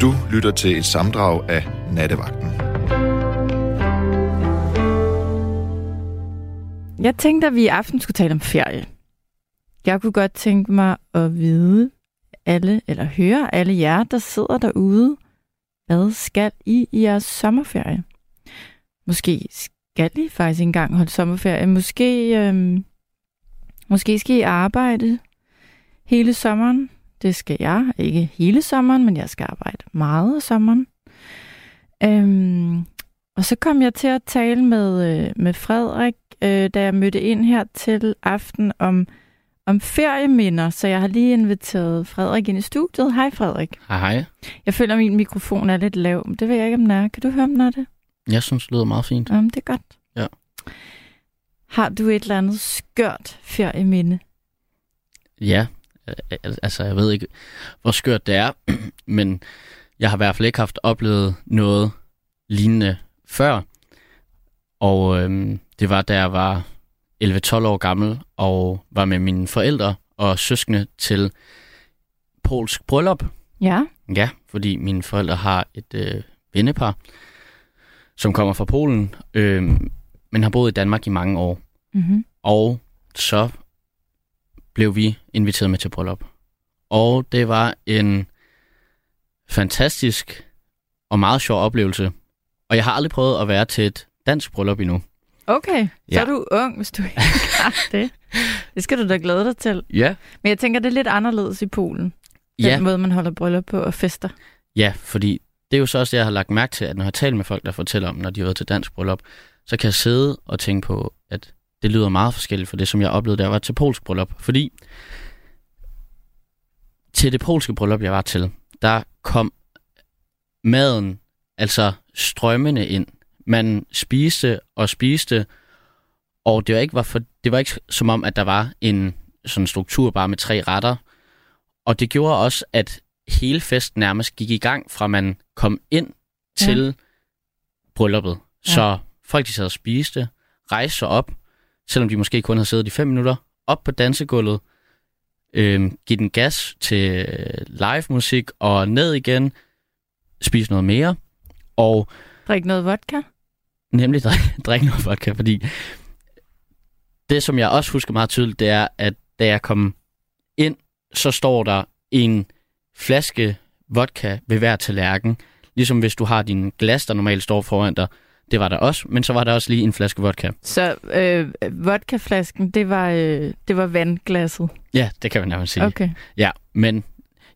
Du lytter til et samdrag af Nattevagten. Jeg tænkte, at vi i aften skulle tale om ferie. Jeg kunne godt tænke mig at vide alle, eller høre alle jer, der sidder derude, hvad skal I i jeres sommerferie? Måske skal I faktisk engang holde sommerferie. Måske, øhm, måske skal I arbejde hele sommeren. Det skal jeg. Ikke hele sommeren, men jeg skal arbejde meget sommeren. Øhm, og så kom jeg til at tale med, øh, med Frederik, øh, da jeg mødte ind her til aften om, om ferieminder. Så jeg har lige inviteret Frederik ind i studiet. Hej Frederik. Hej hej. Jeg føler, at min mikrofon er lidt lav. men Det ved jeg ikke, om den er. Kan du høre, om den er det? Jeg synes, det lyder meget fint. Jamen, det er godt. Ja. Har du et eller andet skørt ferieminde? Ja, altså jeg ved ikke, hvor skørt det er, men jeg har i hvert fald ikke haft oplevet noget lignende før. Og øhm, det var, da jeg var 11-12 år gammel og var med mine forældre og søskende til polsk bryllup. Ja. Ja, fordi mine forældre har et øh, vennepar, som kommer fra Polen, øh, men har boet i Danmark i mange år. Mm-hmm. Og så blev vi inviteret med til bryllup. Og det var en fantastisk og meget sjov oplevelse. Og jeg har aldrig prøvet at være til et dansk bryllup endnu. Okay, så Ja. er du ung, hvis du ikke har det. Det skal du da glæde dig til. Ja. Men jeg tænker, det er lidt anderledes i Polen. Den Ja, måde, man holder bryllup på og fester. ja, fordi det er jo så også det, jeg har lagt mærke til, at når jeg taler med folk, der fortæller om, når de har været til dansk bryllup, så kan jeg sidde og tænke på, at det lyder meget forskelligt fra det, som jeg oplevede, da jeg var til polsk bryllup. Fordi til det polske bryllup, jeg var til, der kom maden altså strømmende ind. Man spiste og spiste, og det var ikke, var for, det var ikke som om, at der var en sådan struktur bare med tre retter. Og det gjorde også, at hele festen nærmest gik i gang, fra man kom ind til ja. brylluppet. Ja. Så folk, de sad og spiste, rejste sig op, selvom de måske kun havde siddet i fem minutter, op på dansegulvet, øh, give den gas til live musik og ned igen, spise noget mere, og Drik noget vodka. nemlig drikke, drikke noget vodka, fordi det, som jeg også husker meget tydeligt, det er, at da jeg kom ind, så står der en flaske vodka ved hver tallerken. Ligesom hvis du har din glas, der normalt står foran dig. Det var der også, men så var der også lige en flaske vodka. Så øh, vodkaflasken, det var, øh, det var vandglasset. Ja, det kan man nærmest sige. Okay. Ja, men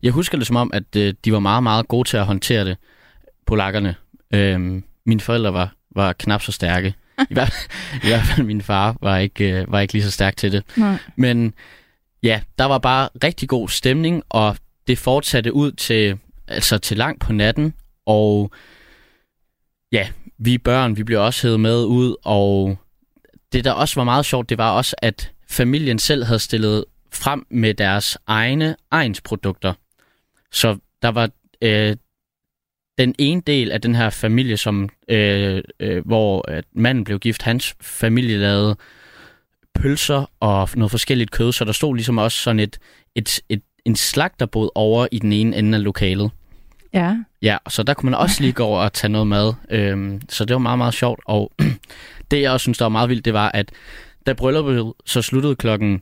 jeg husker det som om, at øh, de var meget, meget gode til at håndtere det, polakkerne. Øhm, mine forældre var, var knap så stærke. I hvert, I hvert fald min far var ikke, øh, var ikke lige så stærk til det. Nej. Men ja, der var bare rigtig god stemning, og det fortsatte ud til, altså til langt på natten. Og ja, vi børn, vi blev også hævet med ud, og det, der også var meget sjovt, det var også, at familien selv havde stillet frem med deres egne egensprodukter. Så der var øh, den ene del af den her familie, som øh, øh, hvor at manden blev gift, hans familie lavede pølser og noget forskelligt kød, så der stod ligesom også sådan et, et, et en slagterbod over i den ene ende af lokalet. Ja. Ja, så der kunne man også lige gå over og tage noget mad. Øhm, så det var meget, meget sjovt. Og det, jeg også synes, der var meget vildt, det var, at da brylluppet så sluttede klokken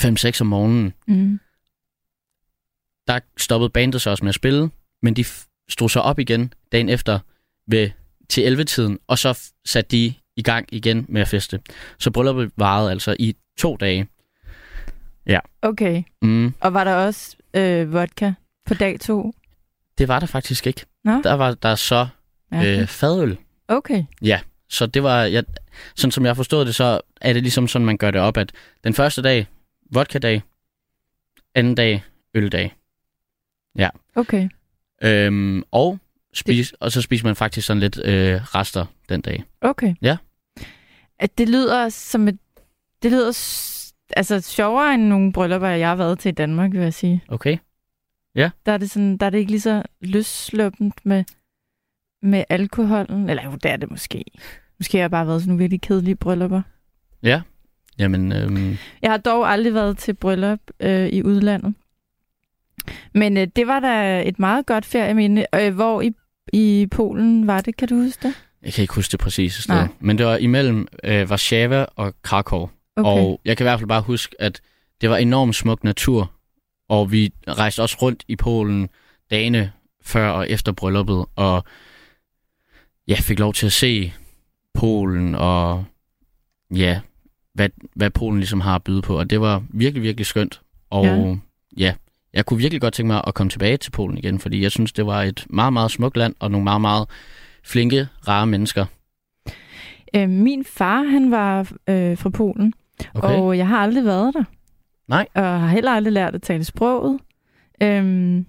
5-6 om morgenen, Mm. der stoppede bandet så også med at spille, men de stod så op igen dagen efter ved, til 11-tiden, og så satte de i gang igen med at feste. Så brylluppet varede altså i to dage. Okay. Mm, Og var der også øh, vodka på dag to? Det var der faktisk ikke. Nå. Der var der så Ja. øh, fadøl. Okay. Så det var, jeg, sådan som jeg forstod det, så er det ligesom sådan, man gør det op, at den første dag, vodka-dag, anden dag, øldag. Okay. Øhm, og, spis, og så spiser man faktisk sådan lidt øh, rester den dag. Okay. Ja. At det lyder som et... Det lyder altså sjovere end nogle bryllupper, jeg har været til i Danmark, vil jeg sige. Okay? Der er det, sådan, der er det ikke lige så løsluppent med, med alkoholen. Eller jo, det er det måske. Måske har jeg bare været sådan nogle virkelig kedelige bryllupper. Ja. Jamen, øhm, Jeg har dog aldrig været til bryllup øh, i udlandet. Men øh, det var da et meget godt ferieminde. Øh, hvor i, i Polen var det, kan du huske det? Jeg kan ikke huske det præcise sted. Nej. Men det var imellem øh, Warszawa og Krakow. Okay. Og jeg kan i hvert fald bare huske, at det var enormt smuk natur. Og vi rejste også rundt i Polen dagene før og efter brylluppet. Og jeg fik lov til at se Polen og ja, hvad, hvad Polen ligesom har at byde på. Og det var virkelig, virkelig skønt. Og Ja. ja. ja, jeg kunne virkelig godt tænke mig at komme tilbage til Polen igen, fordi jeg synes, det var et meget, meget smukt land og nogle meget, meget flinke, rare mennesker. Øh, min far, han var øh, fra Polen, Okay. og jeg har aldrig været der. Nej. Og har heller aldrig lært at tale sproget. Øhm,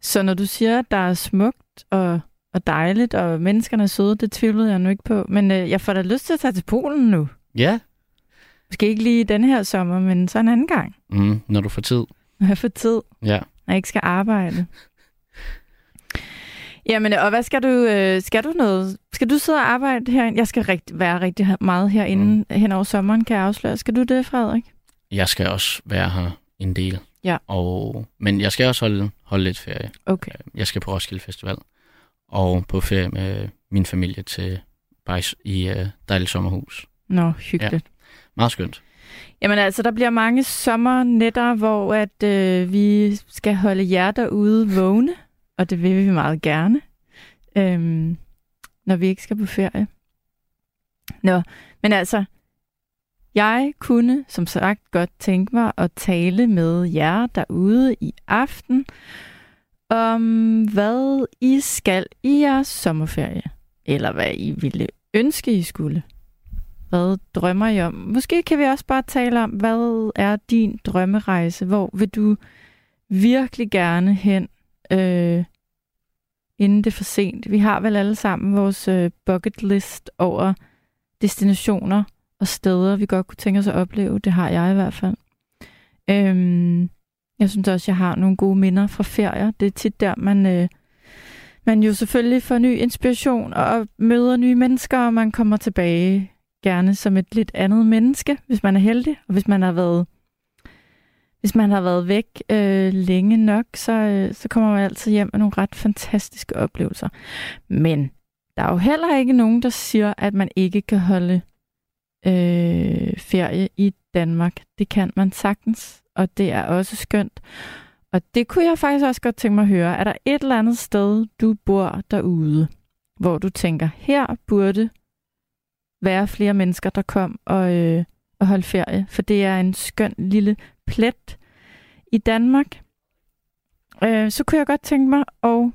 så når du siger, at der er smukt og, og dejligt, og menneskerne er søde, det tvivlede jeg nu ikke på. Men øh, jeg får da lyst til at tage til Polen nu. Ja, Måske ikke lige den her sommer, men så en anden gang, mm, når du får tid. når jeg får tid, Ja. når jeg ikke skal arbejde. Jamen, og hvad skal du, øh, skal du noget? Skal du sidde og arbejde herinde? Jeg skal rigt, være rigtig meget herinde mm. hen over sommeren, kan jeg afsløre. Skal du det, Frederik? Jeg skal også være her en del. Ja. Og, men jeg skal også holde, holde lidt ferie. Okay. Jeg skal på Roskilde Festival. Og på ferie med min familie til Bajs i uh, dejligt sommerhus. Nå, hyggeligt. Meget skønt. Jamen altså, der bliver mange sommernætter, hvor at øh, vi skal holde jer derude vågne, og det vil vi meget gerne, øhm, når vi ikke skal på ferie. Nå, men altså, jeg kunne som sagt godt tænke mig at tale med jer derude i aften om, hvad I skal i jeres sommerferie, eller hvad I ville ønske, I skulle. Hvad drømmer I om? Måske kan vi også bare tale om, hvad er din drømmerejse? Hvor vil du virkelig gerne hen, øh, inden det er for sent? Vi har vel alle sammen vores øh, bucket list over destinationer og steder, vi godt kunne tænke os at opleve. Det har jeg i hvert fald. Øhm, jeg synes også, jeg har nogle gode minder fra ferier. Det er tit der, man, øh, man jo selvfølgelig får ny inspiration og møder nye mennesker, og man kommer tilbage gerne som et lidt andet menneske, hvis man er heldig, og hvis man har været hvis man har været væk øh, længe nok, så, øh, så kommer man altid hjem med nogle ret fantastiske oplevelser. Men der er jo heller ikke nogen, der siger, at man ikke kan holde øh, ferie i Danmark. Det kan man sagtens, og det er også skønt. Og det kunne jeg faktisk også godt tænke mig at høre. Er der et eller andet sted, du bor derude, hvor du tænker, her burde være flere mennesker, der kom og, øh, og holdt ferie, for det er en skøn lille plet i Danmark. Øh, så kunne jeg godt tænke mig at,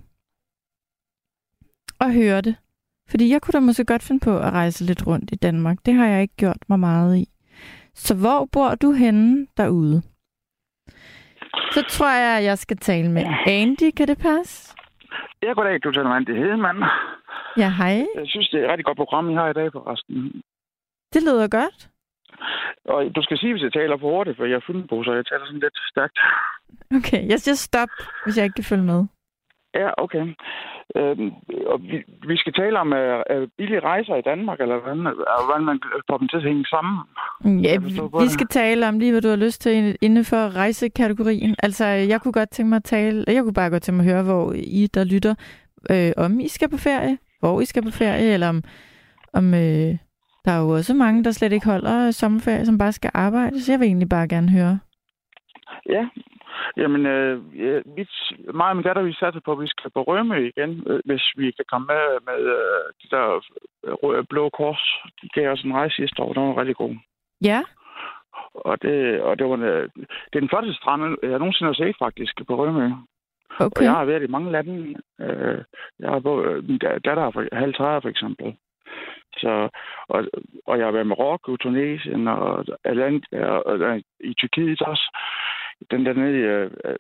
at høre det. Fordi jeg kunne da måske godt finde på at rejse lidt rundt i Danmark. Det har jeg ikke gjort mig meget i. Så hvor bor du henne derude? Så tror jeg, at jeg skal tale med Andy. Kan det passe? Ja, goddag, du taler med Andy Hedemann. Ja, hej. Jeg synes, det er et rigtig godt program, I har i dag forresten. Det lyder godt. Og du skal sige, hvis jeg taler for hurtigt, for jeg er på, så jeg taler sådan lidt stærkt. Okay, jeg siger stop, hvis jeg ikke kan følge med. Ja, okay. Øhm, og vi, vi skal tale om øh, øh, billige rejser i Danmark, eller hvordan, øh, hvordan man får dem til at hænge sammen. Ja, forstår på vi det. skal tale om lige, hvad du har lyst til inden for rejsekategorien. Altså, jeg kunne godt tænke mig at tale, jeg kunne bare godt tænke mig at høre, hvor I, der lytter, øh, om I skal på ferie, hvor I skal på ferie, eller om, om øh, der er jo også mange, der slet ikke holder sommerferie, som bare skal arbejde, så jeg vil egentlig bare gerne høre. Ja. Jamen, øh, ja, vi, mig og min datter, vi satte på, at vi skal på Rømø igen, øh, hvis vi kan komme med med øh, de der øh, røde- blå kors. De gav os en rejse sidste år, den var rigtig god. Ja, Og det, og det var øh, det er den første strand, jeg nogensinde har set faktisk på Rømø. Og okay. jeg har været i mange lande. Øh, jeg har både, min da- datter er for- halv 30 for eksempel. Så, og, og jeg har været i Marokko, Tunesien og, Atlant, og, og, i Tyrkiet også. Den der nede øh, øh,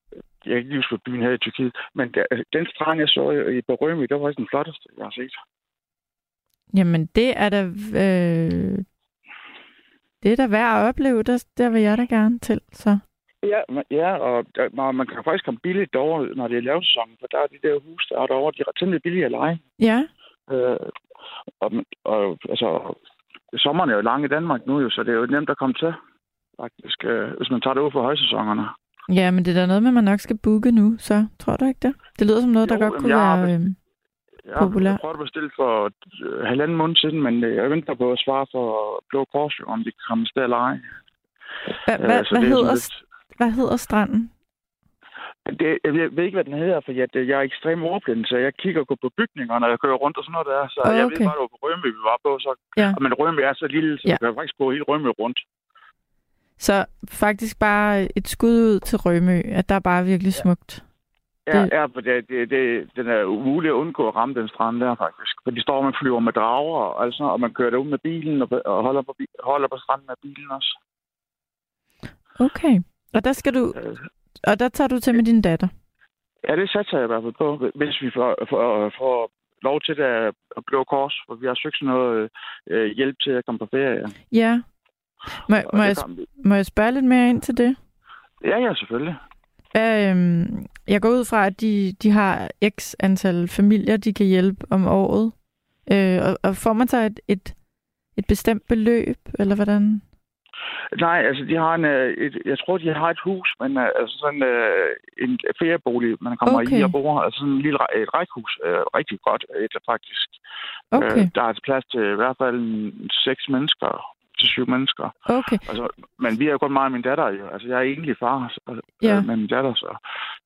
jeg kan ikke huske, byen her i Tyrkiet, men der, den strand, jeg så i, Berømi, det var faktisk den flotteste, jeg har set. Jamen, det er da... Øh, det er da værd at opleve, der, der vil jeg da gerne til, så... Ja, ja og der, man- man kan faktisk komme billigt derover, når det er lavsæson, for der er de der huse, der er derovre, de er temmelig billige at lege. Ja, Øh, og, og altså, sommeren er jo lang i Danmark nu, jo, så det er jo nemt at komme til, faktisk, øh, hvis man tager det ud for højsæsonerne. Ja, men det er da noget med, at man nok skal booke nu, så tror du ikke det? Det lyder som noget, der Jo, godt kunne jeg være... Øh, Ja, Populær. Jeg prøvede at bestille for øh, halvanden måned siden, men øh, jeg venter på at svare for Blå Kors, om de kan komme afsted eller ej. hvad, Øh, hvad, er hedder, hvad hedder stranden? Det, jeg ved- ikke, hvad den hedder, for jeg, jeg er ekstremt ordblind, så jeg kigger på bygninger, når jeg kører rundt og sådan noget der. Så jeg okay. ved bare, det var på Rømø, vi var på. Så, Ja. Men Rømø er så lille, så Ja. du kan faktisk gå hele Rømø rundt. Så faktisk bare et skud ud til Rømø, at der er bare virkelig smukt. Ja, Det- ja for det, det, det, den er umulig at undgå at ramme den strand der, faktisk. For de står, man flyver med drager og, alt sådan, noget, og man kører derud med bilen og, og holder, på, holder på stranden med bilen også. Okay. Og der skal du, Øh, og der tager du til med din datter. Ja, det satser jeg i hvert fald på, hvis vi får, får, får lov til det af Blå Kors, for vi har søgt sådan noget øh, hjælp til at komme på ferie. Ja. Må, Og må, jeg, må jeg spørge lidt mere ind til det? Ja, ja, selvfølgelig. Øhm, jeg går ud fra, at de, de har x antal familier, de kan hjælpe om året. Øh, og, og får man så et, et, et bestemt beløb, eller hvordan? Nej, altså de har en, øh, et, jeg tror, de har et hus, men øh, altså sådan øh, en feriebolig, man kommer Okay. i og bor. Altså sådan en lille et rækkehus, øh, rigtig godt et faktisk. Okay, Øh, der er plads til i hvert fald seks mennesker til syv mennesker. okay. Altså, men vi er jo kun mig og min datter jo. Altså, jeg er egentlig far så, Ja. øh, med min datter, så,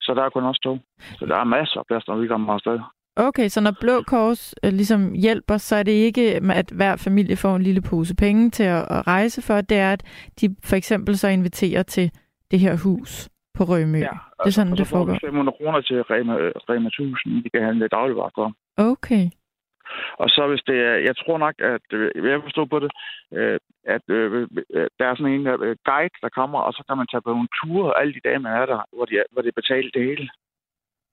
så der er kun os to. Så der er masser af plads, når vi kommer afsted. Okay, så når Blå Kors øh, ligesom hjælper, så er det ikke, at hver familie får en lille pose penge til at, at rejse for. Det er, at de for eksempel så inviterer til det her hus på Rømø. Ja, det er sådan, og det så får vi foregår. 500 kroner til Rema, Rema 1000, vi kan handle dagligvarer for. Okay. Og så hvis det er, jeg tror nok, at øh, jeg forstår på det, øh, at øh, der er sådan en guide, der kommer, og så kan man tage på nogle ture alle de dage, man er der, hvor, de er, hvor det er betalt det hele.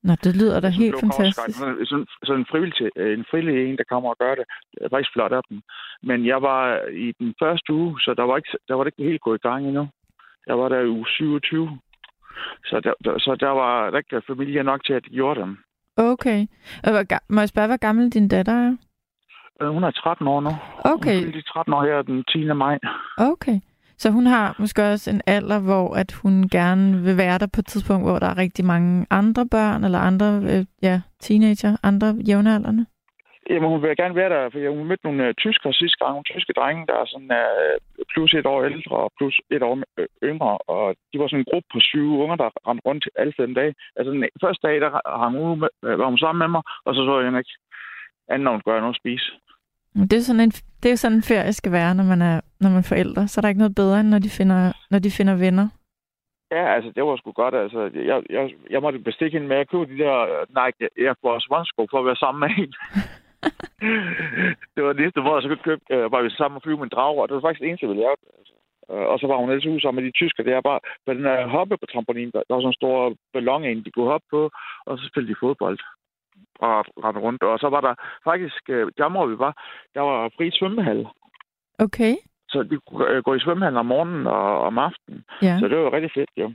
Nå, det lyder da helt fantastisk. Sådan, sådan, en frivillig, en frivillig en, der kommer og gør det. Det er faktisk flot af dem. Men jeg var i den første uge, så der var, ikke, der var det ikke helt gået i gang endnu. Jeg var der i uge 27. Så der, der, så der var der ikke familie nok til, at de gjorde dem. Okay. Og hvor, må jeg spørge, hvor gammel din datter er? Øh, Hun er 13 år nu. Okay. Hun fyldte 13 år her den 10. maj. Okay. Så hun har måske også en alder, hvor at hun gerne vil være der på et tidspunkt, hvor der er rigtig mange andre børn, eller andre øh, ja, teenager, andre jævnaldrende. Jamen, hun vil gerne være der, for hun mødte nogle uh, tyskere sidste gang. Nogle tyske drenge, der er sådan uh, plus et år ældre og plus et år øh, yngre. Og de var sådan en gruppe på syv unger, der rendte rundt alle fem dage. Altså, den første dag, der hang hun, med, øh, var hun sammen med mig, og så så jeg hende ikke anden, når hun skulle noget at spise. Det er, sådan en, det er sådan en ferie skal være, når man er, når man er forældre. Så er der ikke noget bedre, end når de finder, når de finder venner. Ja, altså, det var sgu godt. Altså, jeg, jeg, jeg måtte bestikke hende med at købe de der øh, Nike Air Force One-sko for at være sammen med hende. det var det næste, hvor jeg så kunne købe, øh, var vi sammen og flyve med en drag, og det var faktisk det eneste, vi lavede. Altså. Og så var hun ellers ude sammen med de tysker. Det er bare, på den her hoppe på trampolin, der, der var sådan en stor ballon ind, de kunne hoppe på, og så spillede de fodbold og rende rundt. Og så var der faktisk, øh, der hvor vi var, der var fri svømmehal. Okay. Så de kunne øh, gå i svømmehallen om morgenen og om aftenen. Ja. Så det var rigtig fedt, jo.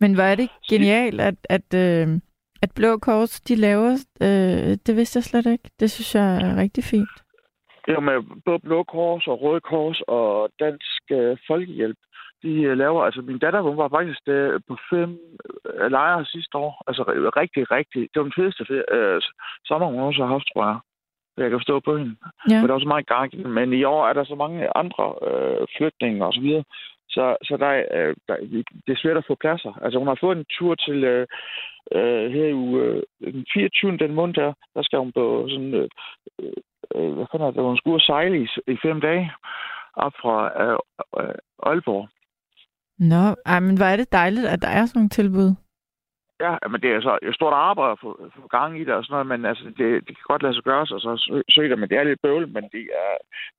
Men er det genialt, at, at, øh, at Blå Kors, de laver, øh, det vidste jeg slet ikke. Det synes jeg er rigtig fint. Jo, med både Blå Kors og Røde Kors og Dansk øh, Folkehjælp, de øh, laver, altså min datter, hun var faktisk øh, på fem øh, lejre sidste år. Altså ri- rigtig, rigtig, det var den fedeste fe- øh, sommer, hun også har haft, tror jeg. Jeg kan forstå på hende. Ja. For der var så meget gang. Men i år er der så mange andre øh, flytninger og så videre. Så, så der, er, øh, der, det er svært at få pladser. Altså hun har fået en tur til øh, øh, her i uge, øh, den 24. den måned der, der skal hun på sådan, øh, øh, hvad fanden er det, hun skulle ud sejle i, i fem dage op fra øh, øh, Aalborg. Nå, ej, men hvor er det dejligt, at der er sådan nogle tilbud. Ja, men det er så et stort arbejde at få, få gang i det og sådan noget, men altså, det, det kan godt lade sig gøre sig, og så sø- søge det, men det er lidt bøvl, men de er,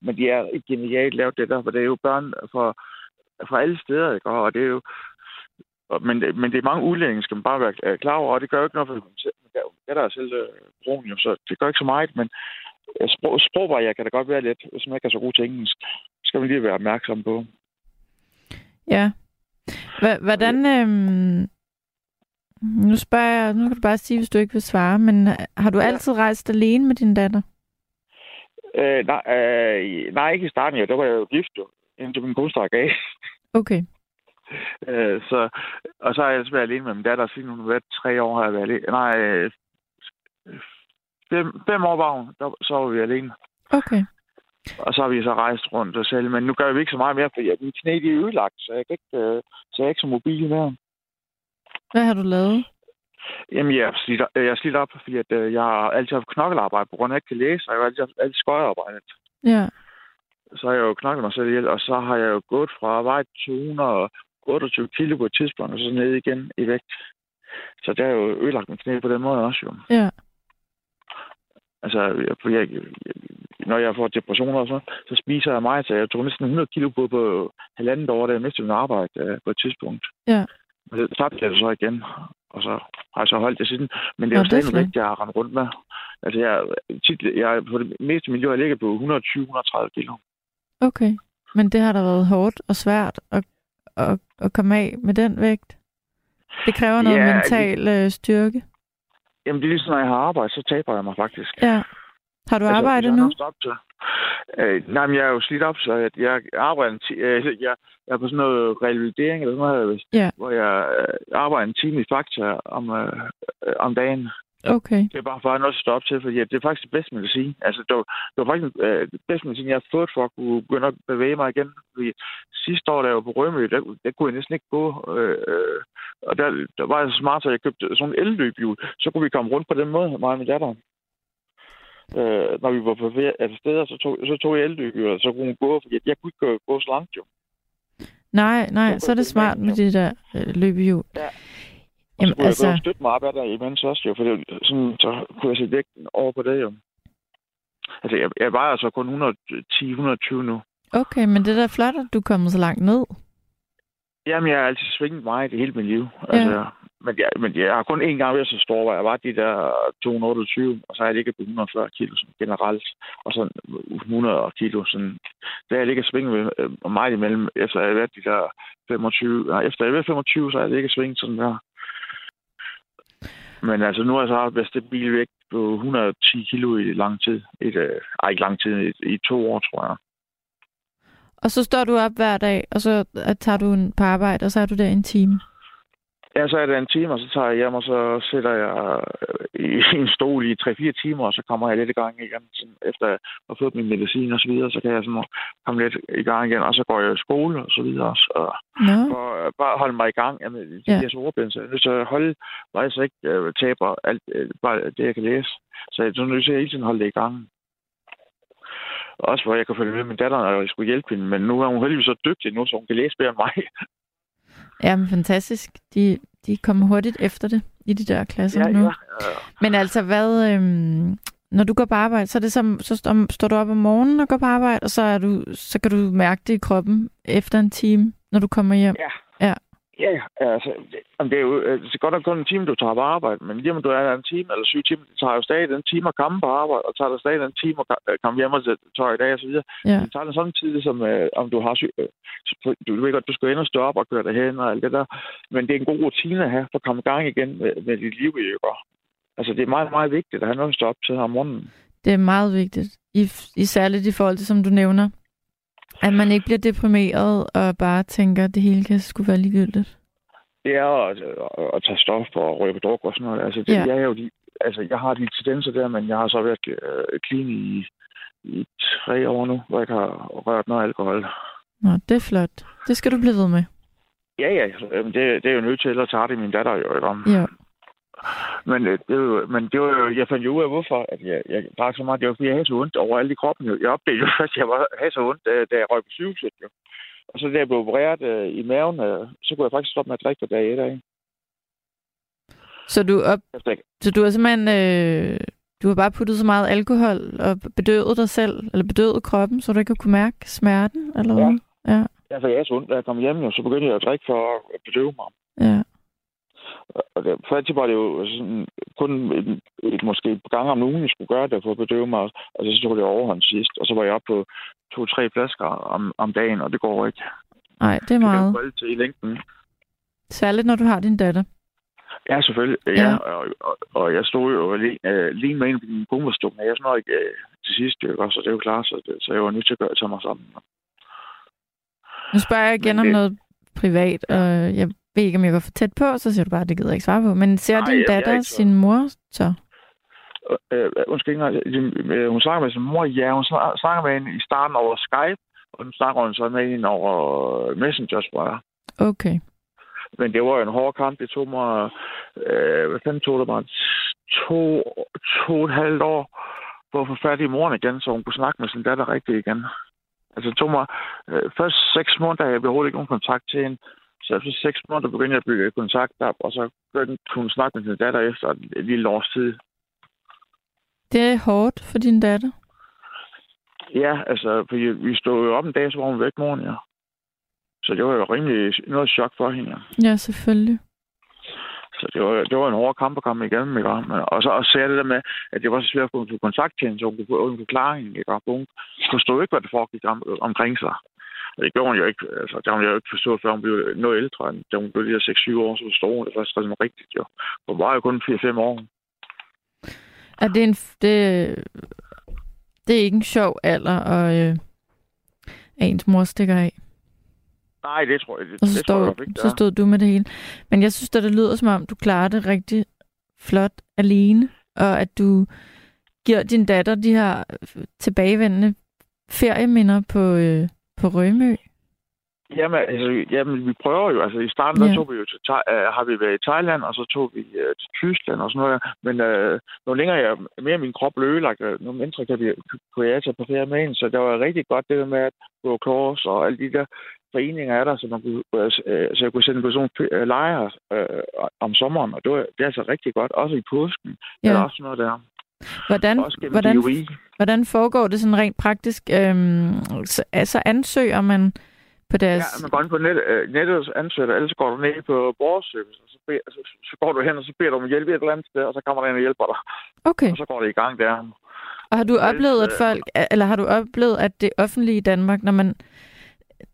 men de er genialt lavet det der, for det er jo børn fra, fra alle steder, ikke? Og det er jo, men, det- men det er mange udlændinge, skal man bare være øh, klar over, og det gør jo ikke noget for dem selv. Det er jo- det er der er selv øh, broen jo, så det gør ikke så meget, men øh, sprog, sprogbarriere kan da godt være lidt, hvis man ikke er så god til engelsk. Det skal man lige være opmærksom på. Ja. Hva- Hvordan... Øhm, nu spørger jeg, nu kan du bare sige, hvis du ikke vil svare, men øh, har du Ja. altid rejst alene med din datter? Øh, nej, øh, nej, ikke i starten, jo. Der var jeg jo gift, jo, indtil min kone stak af. Okay. øh, så, og så har jeg ellers været alene med min datter, siden hun har været tre år, har jeg været alene. Nej, øh, fem, fem år var hun, der, så var vi alene. Okay. Og så har vi så rejst rundt og selv, men nu gør vi ikke så meget mere, fordi mine knæ de er ødelagt, så jeg, kan ikke, øh, så jeg er ikke så mobil mere. Hvad har du lavet? Jamen, jeg er slidt, jeg er slidt op, fordi at, øh, jeg har altid haft knokkelarbejde, på grund af, at jeg ikke kan læse, og jeg har altid haft altid skøjearbejde. Ja. Så har jeg jo knoklet mig selv ihjel, og så har jeg jo gået fra vej 228 kilo på et tidspunkt, og så ned igen i vægt. Så det er jo ødelagt min knæ på den måde også jo. Ja. Altså, jeg, jeg, når jeg får depressioner og så, så spiser jeg meget, så jeg tog næsten 100 kilo på, på halvandet år, da jeg mistede min arbejde øh, på et tidspunkt. Ja. Men det tabte jeg det så igen, og så har jeg så holdt det siden. Men det er jo det stadig flot. vægt, jeg har rendt rundt med. Altså, jeg, tit, jeg på det meste miljø, jeg ligger på 120-130 kilo. Okay. Men det har da været hårdt og svært at, at, at komme af med den vægt. Det kræver noget Ja, mental øh, styrke. Jamen, det er ligesom, når jeg har arbejde, så taber jeg mig faktisk. Ja. Har du Altså, arbejdet jeg nu? stop til. Øh, nej, men jeg er jo slidt op, så jeg, jeg arbejder en ti- øh, jeg, jeg er på sådan noget revalidering, eller sådan noget, Ja. hvor jeg øh, arbejder en time i Fakta om, øh, øh, om dagen. Okay. Det er bare for at have noget at stå op til, fordi det er faktisk det bedste medicin. Altså, det var, det var faktisk øh, det bedste medicin, jeg har fået for at kunne begynde at bevæge mig igen. Fordi sidste år, da jeg var på Rømø, der, der kunne jeg næsten ikke gå. Øh, øh, og der, der var jeg så smart, så jeg købte sådan en elløbhjul. Så kunne vi komme rundt på den måde, mig og min datter. Øh, når vi var på altså steder, så tog, så tog jeg elløbhjul, og så kunne hun gå, fordi jeg kunne ikke gå, gå så langt jo. Nej, nej, Jeg så er det smart med, med de der øh, løbehjul. Ja. Jamen, så altså... jeg støtte mig af der imens også, jo, for det, sådan, så kunne jeg sætte vægten over på det, jo. Altså, jeg, jeg vejer altså kun 110-120 nu. okay, men det er da flot, at du er kommet så langt ned. Jamen, jeg har altid svinget meget i hele mit liv. Altså, men, jeg, men jeg har kun én gang været så stor, hvor jeg var de der 228, og så har jeg ligget på 140 kilo sådan generelt, og så 100 kilo. Sådan. Der jeg ligget svinget med, øh, meget imellem, efter jeg har været de der 25, nej, efter jeg har været 25, så har jeg ligget svinget sådan der. Men altså, nu har jeg så været stabil vægt på 110 kilo i lang tid. Et, øh, ej, ikke lang tid, i, i to år, tror jeg. Og så står du op hver dag, og så øh, tager du en på arbejde, og så er du der i en time. Ja, så er det en time, og så tager jeg hjem, og så sætter jeg øh, i en stol i 3-4 timer, og så kommer jeg lidt i gang igen. Sådan, efter jeg har fået min medicin og så videre, så kan jeg sådan komme lidt i gang igen, og så går jeg i skole og så videre. Og Nå, for at bare holde mig i gang med de Ja. her ordblind, så jeg er nødt til at holde mig, så jeg ikke øh, taber alt, øh, bare det, jeg kan læse. Så jeg er nødt til at hele tiden holde det i gang. Også hvor jeg kan følge med min datter, når jeg skulle hjælpe hende. Men nu er hun heldigvis så dygtig nu, så hun kan læse bedre end mig. Jamen fantastisk. De, de kommer hurtigt efter det i de der klasser ja, nu. ja. Men altså, hvad... Øhm, når du går på arbejde, så, er det som, så står, står du op om morgenen og går på arbejde, og så, er du, så kan du mærke det i kroppen efter en time, når du kommer hjem. Ja. Ja. Ja, altså, det, er jo øh, det er godt nok kun en time, du tager på arbejde, men lige om du er der en time eller syv timer, det tager jo stadig en time at komme på arbejde, og tager der stadig en time at øh, komme hjem og tøj i dag videre. Ja. Det tager den sådan tid, som øh, om du har syg, øh, du, du ved godt, du skal ind og stå op og køre dig hen og alt det der, men det er en god rutine at have for at komme i gang igen med, med dit liv i øvrigt. Altså, det er meget, meget vigtigt at have noget at stå op til om morgenen. Det er meget vigtigt. I, i særligt i forhold til, som du nævner, at man ikke bliver deprimeret og bare tænker, at det hele kan skulle være ligegyldigt. det er at, at, at tage stof og på druk og sådan noget. Altså, det, Ja. ja. jeg, er jo de, altså, jeg har de tendenser der, men jeg har så været øh, clean i, i tre år nu, hvor jeg ikke har rørt noget alkohol. Nå, det er flot. Det skal du blive ved med. Ja, ja, det, det er jo nødt til, ellers tager det min datter jo ikke om. Ja. Men, øh, det, er men det var jo, jeg fandt jo ud af, hvorfor at jeg, jeg drak så meget. Det var, fordi jeg havde så ondt overalt i kroppen. Jo. Jeg opdagede jo først, at jeg var, havde så ondt, da, da jeg røg på sygehuset. Jo. Og så da jeg blev opereret øh, i maven, øh, så kunne jeg faktisk stoppe med at drikke på dag et af. Så du, op, så du har simpelthen... Øh, du har bare puttet så meget alkohol og bedøvet dig selv, eller bedøvet kroppen, så du ikke kunne mærke smerten, eller hvad? Ja. ja, for jeg havde så ondt, da jeg kom hjem, jo, så begyndte jeg at drikke for at bedøve mig. Ja. Og det, for altid var det jo sådan, kun et, et, måske et par gange om ugen, jeg skulle gøre det for at bedøve mig. Og så tog det overhånd sidst. Og så var jeg oppe på to-tre flasker om, om dagen, og det går ikke. Nej, det er Det meget. holde til i længden. Særligt, når du har din datter. Ja, selvfølgelig. Ja. Ja. og, og, og, jeg stod jo lige, øh, lige med en af mine gummerstukken. Jeg sådan ikke øh, til sidst, ikke? så det er jo klart, så, det, så jeg var nødt til at gøre tage mig sammen. Nu spørger jeg igen Men om det- noget privat, og jeg ved ikke, om jeg går for tæt på, så siger du bare, at det gider jeg ikke svare på. Men ser Nej, din jeg- jeg er datter ikke sin mor så? Øh, undskyld, ikke engang. Øh, hun snakker med sin mor. Ja, hun snak- snakker med hende i starten over Skype, og nu snakker hun så med hende over Messenger, tror jeg. Okay. Men det var jo en hård kamp. Det tog mig, øh, hvad fanden tog det mig, to, to og et halvt år på at få fat i moren igen, så hun kunne snakke med sin datter rigtigt igen. Altså det tog mig øh, først seks måneder, jeg blev overhovedet ikke nogen kontakt til hende. Så efter seks måneder begyndte jeg at bygge kontakt op, og så begyndte hun snakke med sin datter efter et lille års tid. Det er hårdt for din datter. Ja, altså, fordi vi stod jo op en dag, så var hun væk morgen, ja. Så det var jo rimelig noget chok for hende, ja. Ja, selvfølgelig. Så det var, det var en hård kamp at komme igennem, ikke? Og så også sagde det der med, at det var så svært at få kontakt til hende, så hun kunne få en forklaring, ikke? Og hun forstod ikke, hvad der foregik om, omkring sig. Det gjorde hun jo ikke. Altså, det har hun jo ikke forstået, før hun blev noget ældre, end da hun blev de her 6-7 år, så forstod hun det først sådan rigtigt, jo. Hun var jo kun 4-5 år. Er det en... Det, det er ikke en sjov alder, og øh, at ens mor stikker af. Nej, det tror jeg, det, Og så, det tror jeg stod, ikke, så stod du med det hele. Men jeg synes, at det lyder som om, du klarer det rigtig flot alene, og at du giver din datter de her tilbagevendende ferieminder på, øh, på Rømø. Jamen, altså, jamen, vi prøver jo. Altså, i starten, Ja. der tog vi jo til, øh, har vi været i Thailand, og så tog vi øh, til Tyskland og sådan noget. Men øh, nu længere jeg, mere min krop blev ødelagt, nu mindre kan, vi, kunne jeg tage på ferie med hende. Så det var rigtig godt, det der med at gå kors og alle de der foreninger er der, så, man kunne, øh, så jeg kunne sende nogle øh, lejre øh, om sommeren. Og det, var, det er altså rigtig godt. Også i påsken. Ja. Der er også noget der. Hvordan, hvordan, DOI. hvordan foregår det sådan rent praktisk? Øhm, så, altså ansøger man på deres... Ja, man går ind på net, øh, nettet ansøger, ellers går du ned på borgerservice, og så, bed, så, så går du hen, og så beder du om hjælp et eller andet sted, og så kommer der en og hjælper dig. Okay. Og så går det i gang der. Og har du oplevet, at øh, folk, eller har du oplevet, at det offentlige i Danmark, når man,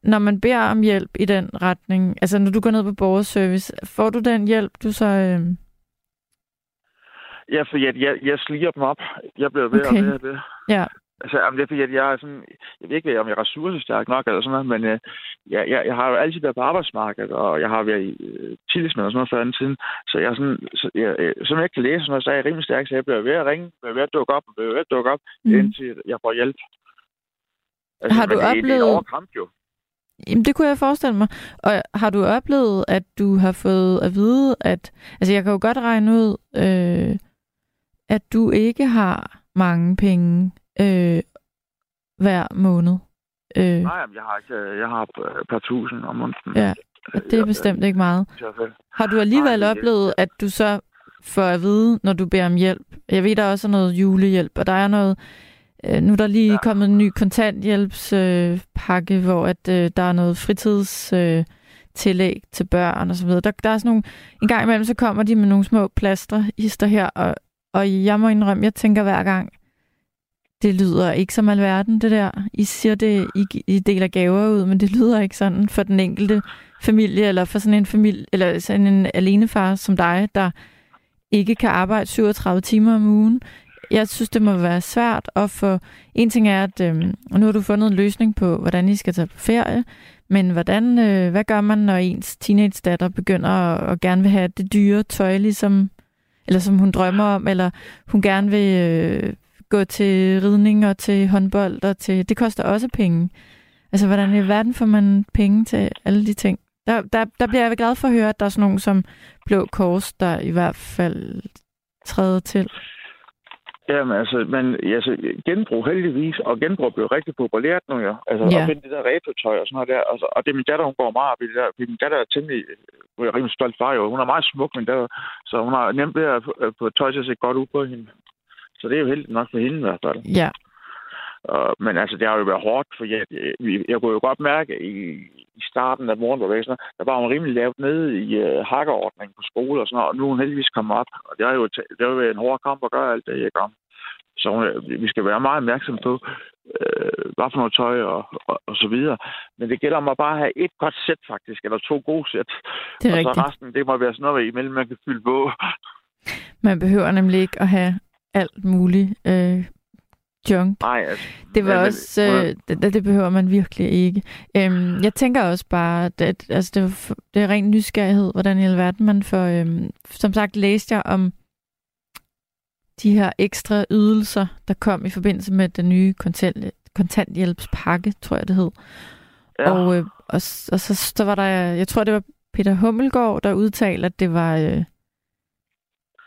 når man beder om hjælp i den retning, altså når du går ned på borgerservice, får du den hjælp, du så... Øh... Ja, fordi at jeg, jeg sliger dem op. Jeg bliver ved Okay. og ved og ved. Ja. Altså, jamen, det er fordi, at jeg er sådan... Jeg ved ikke, om jeg er ressourcestærk nok eller sådan noget, men øh, jeg, jeg, jeg, har jo altid været på arbejdsmarkedet, og jeg har været i øh, tillidsmand og sådan noget før anden tiden. Så jeg sådan... Så jeg, øh, som jeg ikke kan læse sådan noget, så er jeg rimelig stærk, så jeg bliver ved at ringe, bliver ved at dukke op, og bliver ved at dukke op, mm. Indtil jeg får hjælp. Altså, Har du men det, Det er oplevet- en overkamp, jo. Jamen, det kunne jeg forestille mig. Og har du oplevet, at du har fået at vide, at... Altså, jeg kan jo godt regne ud, øh, at du ikke har mange penge øh, hver måned. Øh, Nej, jeg har ikke... Jeg har et par tusind om måneden. Ja, og det er bestemt ikke meget. Har du alligevel Nej, oplevet, at du så får at vide, når du beder om hjælp? Jeg ved, der er også noget julehjælp, og der er noget... Øh, nu er der lige ja. Kommet en ny kontanthjælpspakke, øh, hvor at, øh, der er noget fritidstillæg øh, tillæg til børn og så videre. Der, der er sådan nogle... En gang imellem, så kommer de med nogle små plaster, hister her, og, og jeg må indrømme, jeg tænker hver gang, det lyder ikke som alverden, det der. I siger det, I, I deler gaver ud, men det lyder ikke sådan for den enkelte familie, eller for sådan en familie, eller sådan en alenefar som dig, der ikke kan arbejde 37 timer om ugen. Jeg synes, det må være svært at få... En ting er, at øh, nu har du fundet en løsning på, hvordan I skal tage på ferie, men hvordan, øh, hvad gør man, når ens teenage-datter begynder at, at gerne vil have det dyre tøj, ligesom, eller som hun drømmer om, eller hun gerne vil øh, gå til ridning og til håndbold, og til, det koster også penge. Altså, hvordan i verden får man penge til alle de ting? Der, der, der bliver jeg glad for at høre, at der er sådan nogen som Blå Kors, der i hvert fald træder til. Jamen, altså, men altså, genbrug heldigvis, og genbrug blev rigtig populært nu, ja. Altså, Ja. at finde det der retro-tøj og sådan noget der. Altså, og det er min datter, hun går meget op i det der. Min datter er temmelig, hun er rimelig stolt far, jo. Hun er meget smuk, min datter. Så hun har nemt ved at at få tøj til at se godt ud på hende. Så det er jo heldigt nok for hende i hvert fald. Ja, Og, men altså, det har jo været hårdt, for jeg, jeg, jeg kunne jo godt mærke i, i starten af morgenbevægelsen, der var hun rimelig lavt nede i uh, hakkerordningen på skole og sådan noget, og nu er hun heldigvis kommet op. Og det har jo, det har jo været en hård kamp at gøre alt det, jeg gør. Så hun, vi skal være meget opmærksom på, øh, hvad for noget tøj og, og, og så videre. Men det gælder om at bare have et godt sæt faktisk, eller to gode sæt. det er og rigtigt. så resten, det må være sådan noget imellem, man kan fylde på. Man behøver nemlig ikke at have alt muligt øh, junk. Nej, altså, Det var men- også, men- øh, det, det behøver man virkelig ikke. Øhm, jeg tænker også bare, at, at altså, det, var, det er ren nysgerrighed, hvordan i alverden man får... Øhm, som sagt læste jeg om de her ekstra ydelser, der kom i forbindelse med den nye kontant, kontanthjælpspakke, tror jeg det hed. ja. Og, øh, og, og så, så var der, jeg tror det var Peter Hummelgaard, der udtalte, at det var... Øh,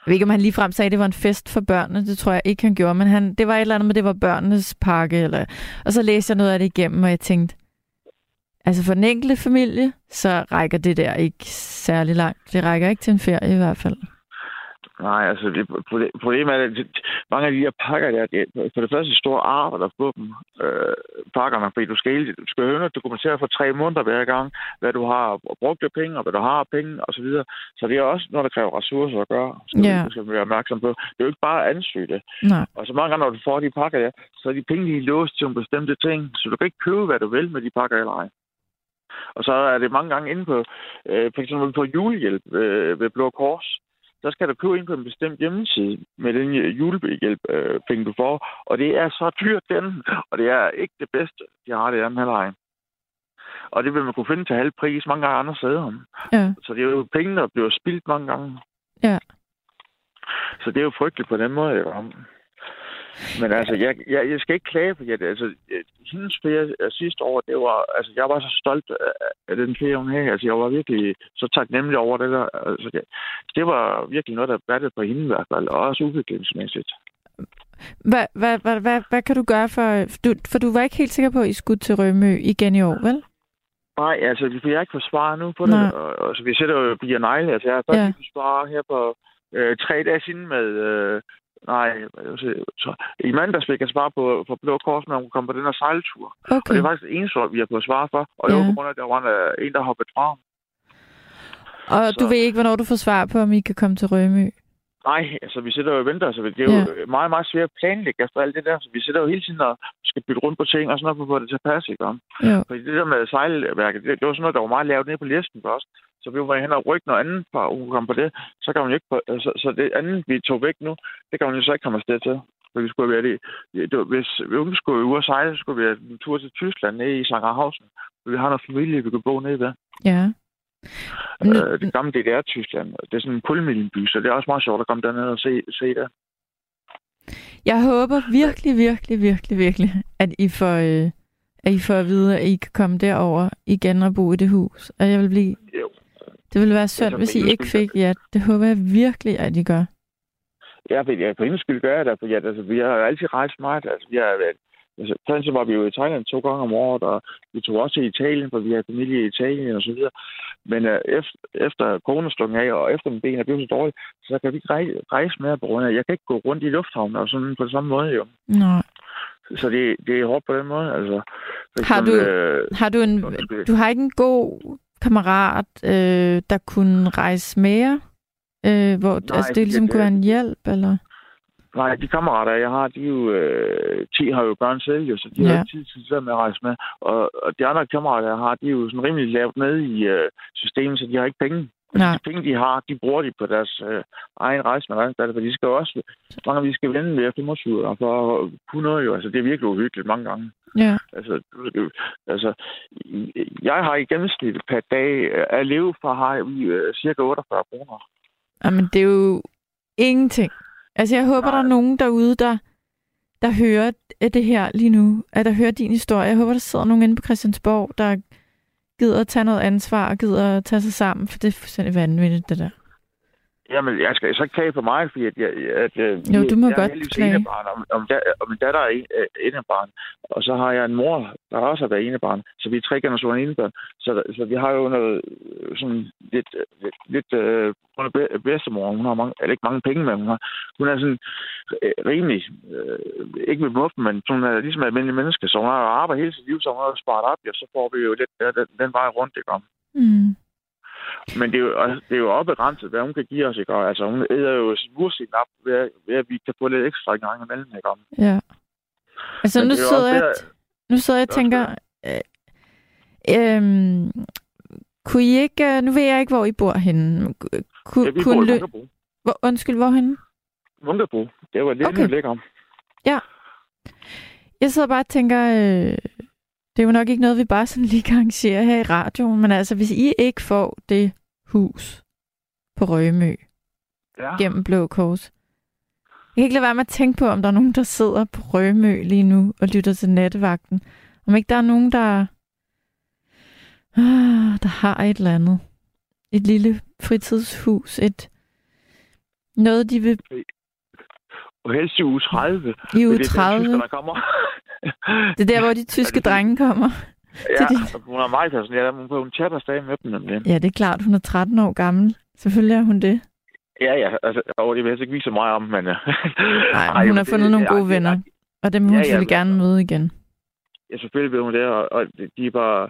jeg ved ikke, om han ligefrem sagde, at det var en fest for børnene. Det tror jeg ikke, han gjorde. Men han, det var et eller andet med, det var børnenes pakke. Eller, og så læste jeg noget af det igennem, og jeg tænkte, altså for den enkelte familie, så rækker det der ikke særlig langt. Det rækker ikke til en ferie i hvert fald. Nej, altså det, proble- problemet er, at mange af de her pakker, der, det, er for det første store arbejder på dem, øh, pakkerne, fordi du skal, du skal jo dokumentere for tre måneder hver gang, hvad du har brugt af penge, og hvad du har af penge, og så videre. Så det er også noget, der kræver ressourcer at gøre, så Ja. det skal man være opmærksom på. Det er jo ikke bare at ansøge det. Nej. Og så mange gange, når du får de pakker, ja, så er de penge lige låst til nogle bestemte ting, så du kan ikke købe, hvad du vil med de pakker eller ej. Og så er det mange gange inde på, øh, for eksempel på julehjælp øh, ved Blå Kors, der skal du købe ind på en bestemt hjemmeside med den julehjælp, øh, penge du får. Og det er så dyrt, den. Og det er ikke det bedste, de har det i anden halvleg. Og det vil man kunne finde til halv pris mange gange andre steder. Ja. Så det er jo penge, der bliver spildt mange gange. Ja. Så det er jo frygteligt på den måde. Jo. Men altså, jeg, jeg, jeg skal ikke klage på det. Altså, hendes ferie øh, sidste år, det var, altså, jeg var så stolt af, den ferie, hun havde. Altså, jeg var virkelig så taknemmelig over det der. Altså, det, det var virkelig noget, der battede på hende i hvert fald, og også udviklingsmæssigt. Hvad, hvad, hvad, hvad, hvad kan du gøre for... Du, for du var ikke helt sikker på, at I skulle til Rømø igen i år, vel? Nej, altså, vi får ikke få svar nu på Nej. det. Og, og, så vi sætter jo Bia Negle. Altså, jeg har først Ja. svar her på øh, tre dage siden med... Øh, nej, så, i mandags fik jeg svar på, på Blå Kors, når hun kom på den her sejltur. Og Okay. det er faktisk det eneste, vi har fået svar for. Og det Ja. var på grund af, at der var en, øh, en der hoppede fra. Og så- du ved ikke, hvornår du får svar på, om I kan komme til Rømø? Nej, altså vi sidder jo og venter, så det er jo ja. meget, meget svært at planlægge efter alt det der. Så vi sidder jo hele tiden og skal bytte rundt på ting og sådan noget, for at få det til at passe, ikke? Jo. Fordi det der med sejlværket, det, det var sådan noget, der var meget lavt nede på listen først. Så vi var hen og rykke noget andet, hun kom på det. Så kan hun jo ikke på, så, så, det andet, vi tog væk nu, det kan hun jo så ikke komme afsted til. For vi skulle være det. det var, hvis vi skulle ud og sejle, så skulle vi have en tur til Tyskland nede i Sangerhausen. Vi har noget familie, vi kan bo nede ved. Ja. Øh, det gamle DDR-Tyskland. Det er sådan en kulminenby, så det er også meget sjovt at komme derned og se, se det. jeg håber virkelig, virkelig, virkelig, virkelig, at I får, øh, at I får at vide, at I kan komme derover igen og bo i det hus. Og jeg vil blive... Jo. Det ville være synd, så hvis for I ikke fik ja. Det håber jeg virkelig, at I gør. Ja, for, ja, på hendes skyld gør jeg det, for ja, altså, vi har altid rejst meget. Altså, vi har været, altså, for eksempel var vi jo i Thailand to gange om året, og vi tog også til Italien, for vi har familie i Italien og så videre. Men uh, efter, efter coronastukken af, og efter min ben er blevet så dårligt, så kan vi ikke rejse, rejse mere på grund af, jeg kan ikke gå rundt i lufthavnen og sådan på samme måde, jo. Nå. Så det, det er hårdt på den måde, altså. For Har du- øh, Har du en... Du har ikke en god kammerat, øh, der kunne rejse med jer? Øh, hvor, Nej, altså, det ligesom det- kunne være en hjælp, eller? Nej, de kammerater, jeg har, de er jo, øh, 10 har jo børn selv, jo, så de Ja. har tid til det med at rejse med. Og, og de andre kammerater, jeg har, de er jo sådan rimelig lavt nede i øh, systemet, så de har ikke penge. Nej. De penge, de har, de bruger de på deres øh, egen rejse med rejsedatter, for de skal også, mange af de skal vende ved 25 år for at kunne noget jo. Altså, det er virkelig uhyggeligt mange gange. Ja. Altså, altså, jeg har i gennemsnit per dag øh, at leve for, har vi øh, cirka 48 kroner. Jamen, det er jo ingenting. Altså, jeg håber, Nej. der er nogen derude, der, der hører det her lige nu. At der hører din historie. Jeg håber, der sidder nogen inde på Christiansborg, der gider at tage noget ansvar og gider at tage sig sammen, for det er fuldstændig vanvittigt, det der. Jamen, jeg skal så ikke klage på mig, fordi at jeg, at, øh, Jo, du må jeg godt er heldigvis klage. enebarn, og, og, da, og min datter er en, øh, enebarn. Og så har jeg en mor, der også har været enebarn. Så vi er tre generationer enebørn. Så, så vi har jo noget øh, sådan lidt, lidt, lidt øh, hun er be- bedstemor. Hun har mange, eller ikke mange penge, men hun, har, hun er sådan øh, rimelig, øh, ikke med muffen, men hun er ligesom almindelig menneske. Så hun har arbejdet hele sit liv, så hun har sparet op, og så får vi jo lidt den, den vej rundt, ikke om. Mm. Men det er, jo, det er jo også begrænset, hvad hun kan give os, ikke? Og, Altså, hun æder jo sin mursten op, ved, ved, at vi kan få lidt ekstra en gang imellem, ikke? Om. Ja. Altså, Men nu er sidder, jeg, bedre- nu sidder jeg og er tænker... Øh, øhm, kunne I ikke... øh, Nu ved jeg ikke, hvor I bor henne. Kunne, Ja, vi kunne bor i Munkebo. hvor, undskyld, hvorhenne? Munkebo. Det var lidt Okay. lækker. Jeg sidder bare og tænker, øh, det er jo nok ikke noget, vi bare sådan lige kan arrangere her i radioen, men altså, hvis I ikke får det hus på Rømø Ja. gennem Blå Kors, jeg kan ikke lade være med at tænke på, om der er nogen, der sidder på Rømø lige nu og lytter til nattevagten. Om ikke der er nogen, der, ah, der har et eller andet. Et lille fritidshus, et noget, de vil Og helst i uge 30. i uge Det er 30. der kommer. Det er der, hvor de tyske det- drenge kommer. ja, det- hun er meget fascineret. Hun hun chatter stadig med dem. Nemlig. Ja, det er klart, hun er 13 år gammel. Selvfølgelig er hun det. Ja, ja. Altså, og det vil jeg helst ikke vise så meget om, men... øh, Nej, hun har fundet nogle gode venner. Og dem vil hun Ja, ja, selvfølgelig gerne møde igen. Ja, selvfølgelig vil hun det, og, og de er bare...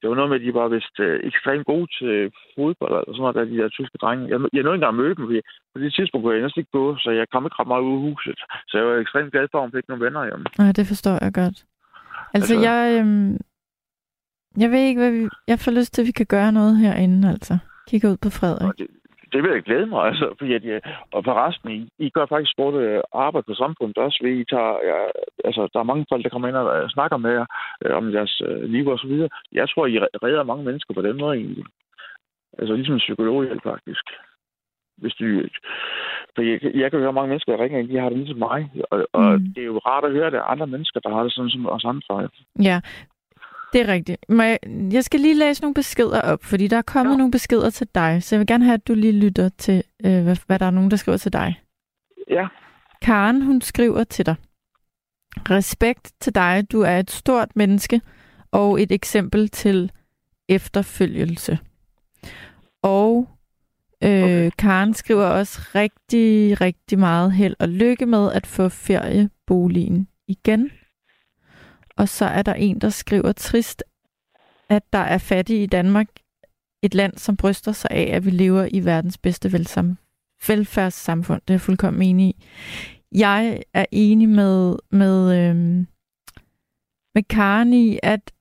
Det var noget med, at de var vist øh, ekstremt gode til fodbold og sådan noget, der de der tyske drenge. Jeg, jeg nåede ikke engang at møde dem, fordi på det tidspunkt kunne jeg næsten ikke gå, så jeg kom ikke ret meget ud af huset. Så jeg var ekstremt glad for, at hun fik nogle venner hjemme. Nej, det forstår jeg godt. Altså, Altså- jeg, øhm, jeg ved ikke, hvad vi... Jeg får lyst til, at vi kan gøre noget herinde, altså. Kigge ud på Frederik. Det, det vil jeg glæde mig, altså, fordi at, jeg, og forresten, I, I gør faktisk godt øh, arbejde på samfundet også, ved I tager, ja, altså, der er mange folk, der kommer ind og øh, snakker med jer øh, om deres øh, liv og så videre. Jeg tror, I redder mange mennesker på den måde egentlig. Altså ligesom en psykologhjælp faktisk. Hvis du, for jeg, jeg kan høre mange mennesker, der ringer ind, de har det ligesom mig. Og, og Mm. det er jo rart at høre, at der er andre mennesker, der har det sådan som os andre. Ja, det er rigtigt. Må jeg, jeg skal lige læse nogle beskeder op, fordi der er kommet. Ja. nogle beskeder til dig, så jeg vil gerne have, at du lige lytter til, øh, hvad, hvad der er nogen, der skriver til dig. Ja, Karen, hun skriver til dig. Respekt til dig. Du er et stort menneske og et eksempel til efterfølgelse. Og øh. Okay. Karen skriver også rigtig, rigtig meget held og lykke med at få ferieboligen igen. Og så er der en, der skriver trist, at der er fattige i Danmark. Et land, som bryster sig af, at vi lever i verdens bedste velsam- velfærdssamfund. Det er jeg fuldkommen enig i. Jeg er enig med, med, øhm, med Karen i, at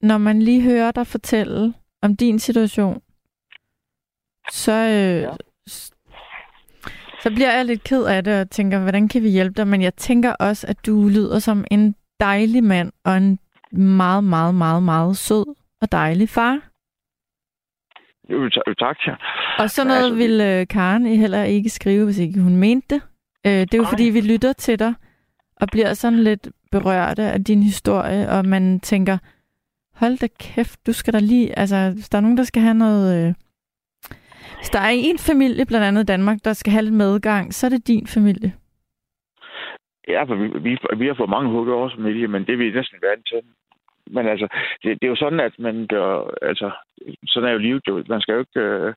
når man lige hører dig fortælle om din situation, så, øh, ja. så bliver jeg lidt ked af det og tænker, hvordan kan vi hjælpe dig? Men jeg tænker også, at du lyder som en dejlig mand og en meget, meget, meget, meget sød og dejlig far. jo, ta- tak. Ja. Og sådan noget altså, ville øh, Karen heller ikke skrive, hvis ikke hun mente det. Øh, det er jo Nej. fordi, vi lytter til dig og bliver sådan lidt berørte af din historie, og man tænker, hold da kæft, du skal da lige, altså, hvis der er nogen, der skal have noget... Øh, hvis der er en familie, blandt andet Danmark, der skal have lidt medgang, så er det din familie. Ja, for vi, vi, vi har fået mange hug over som familie, men det er vi næsten vant til. Men altså, det, det er jo sådan, at man gør, altså, sådan er jo livet jo. Man skal jo ikke, øh,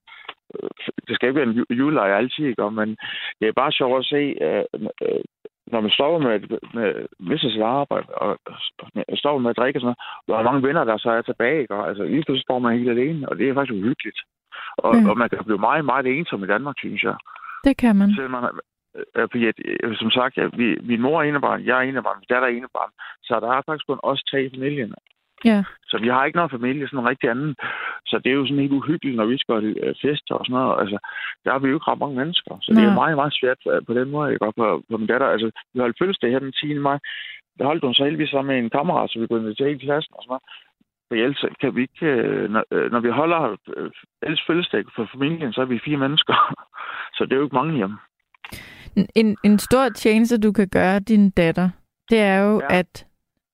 det skal ikke være en ju- julelej altid, ikke? Men det er bare sjovt at se, øh, øh, når man står med, med misser sit arbejde, og står med at drikke og sådan noget, hvor mange venner, der så er tilbage, ikke? Og, altså, lige pludselig står man helt alene, og det er faktisk uhyggeligt. Og, Ja. og man kan blive meget, meget ensom i Danmark, synes jeg. Det kan man. Selvom man, fordi at, øh, som sagt, ja, vi, min mor er enebarn, jeg er enebarn, min datter er enebarn. Så der er faktisk kun os tre i familien. Ja. Så vi har ikke noget familie, sådan rigtig anden. Så det er jo sådan helt uhyggeligt, når vi skal holde øh, fester og sådan noget. Altså, der er vi jo ikke ret mange mennesker. Så det er Nej. meget, meget svært øh, på den måde. Ikke? Og på, på min datter, altså, vi holdt fødselsdag her den 10. maj. Der holdt hun så heldigvis sammen med en kammerat, så vi kunne invitere hele klassen og sådan noget. For ellers kan vi ikke, øh, når, øh, når vi holder øh, ellers fødselsdag for familien, så er vi fire mennesker. så det er jo ikke mange hjemme. En, en stor tjeneste, du kan gøre din datter, det er jo, ja. At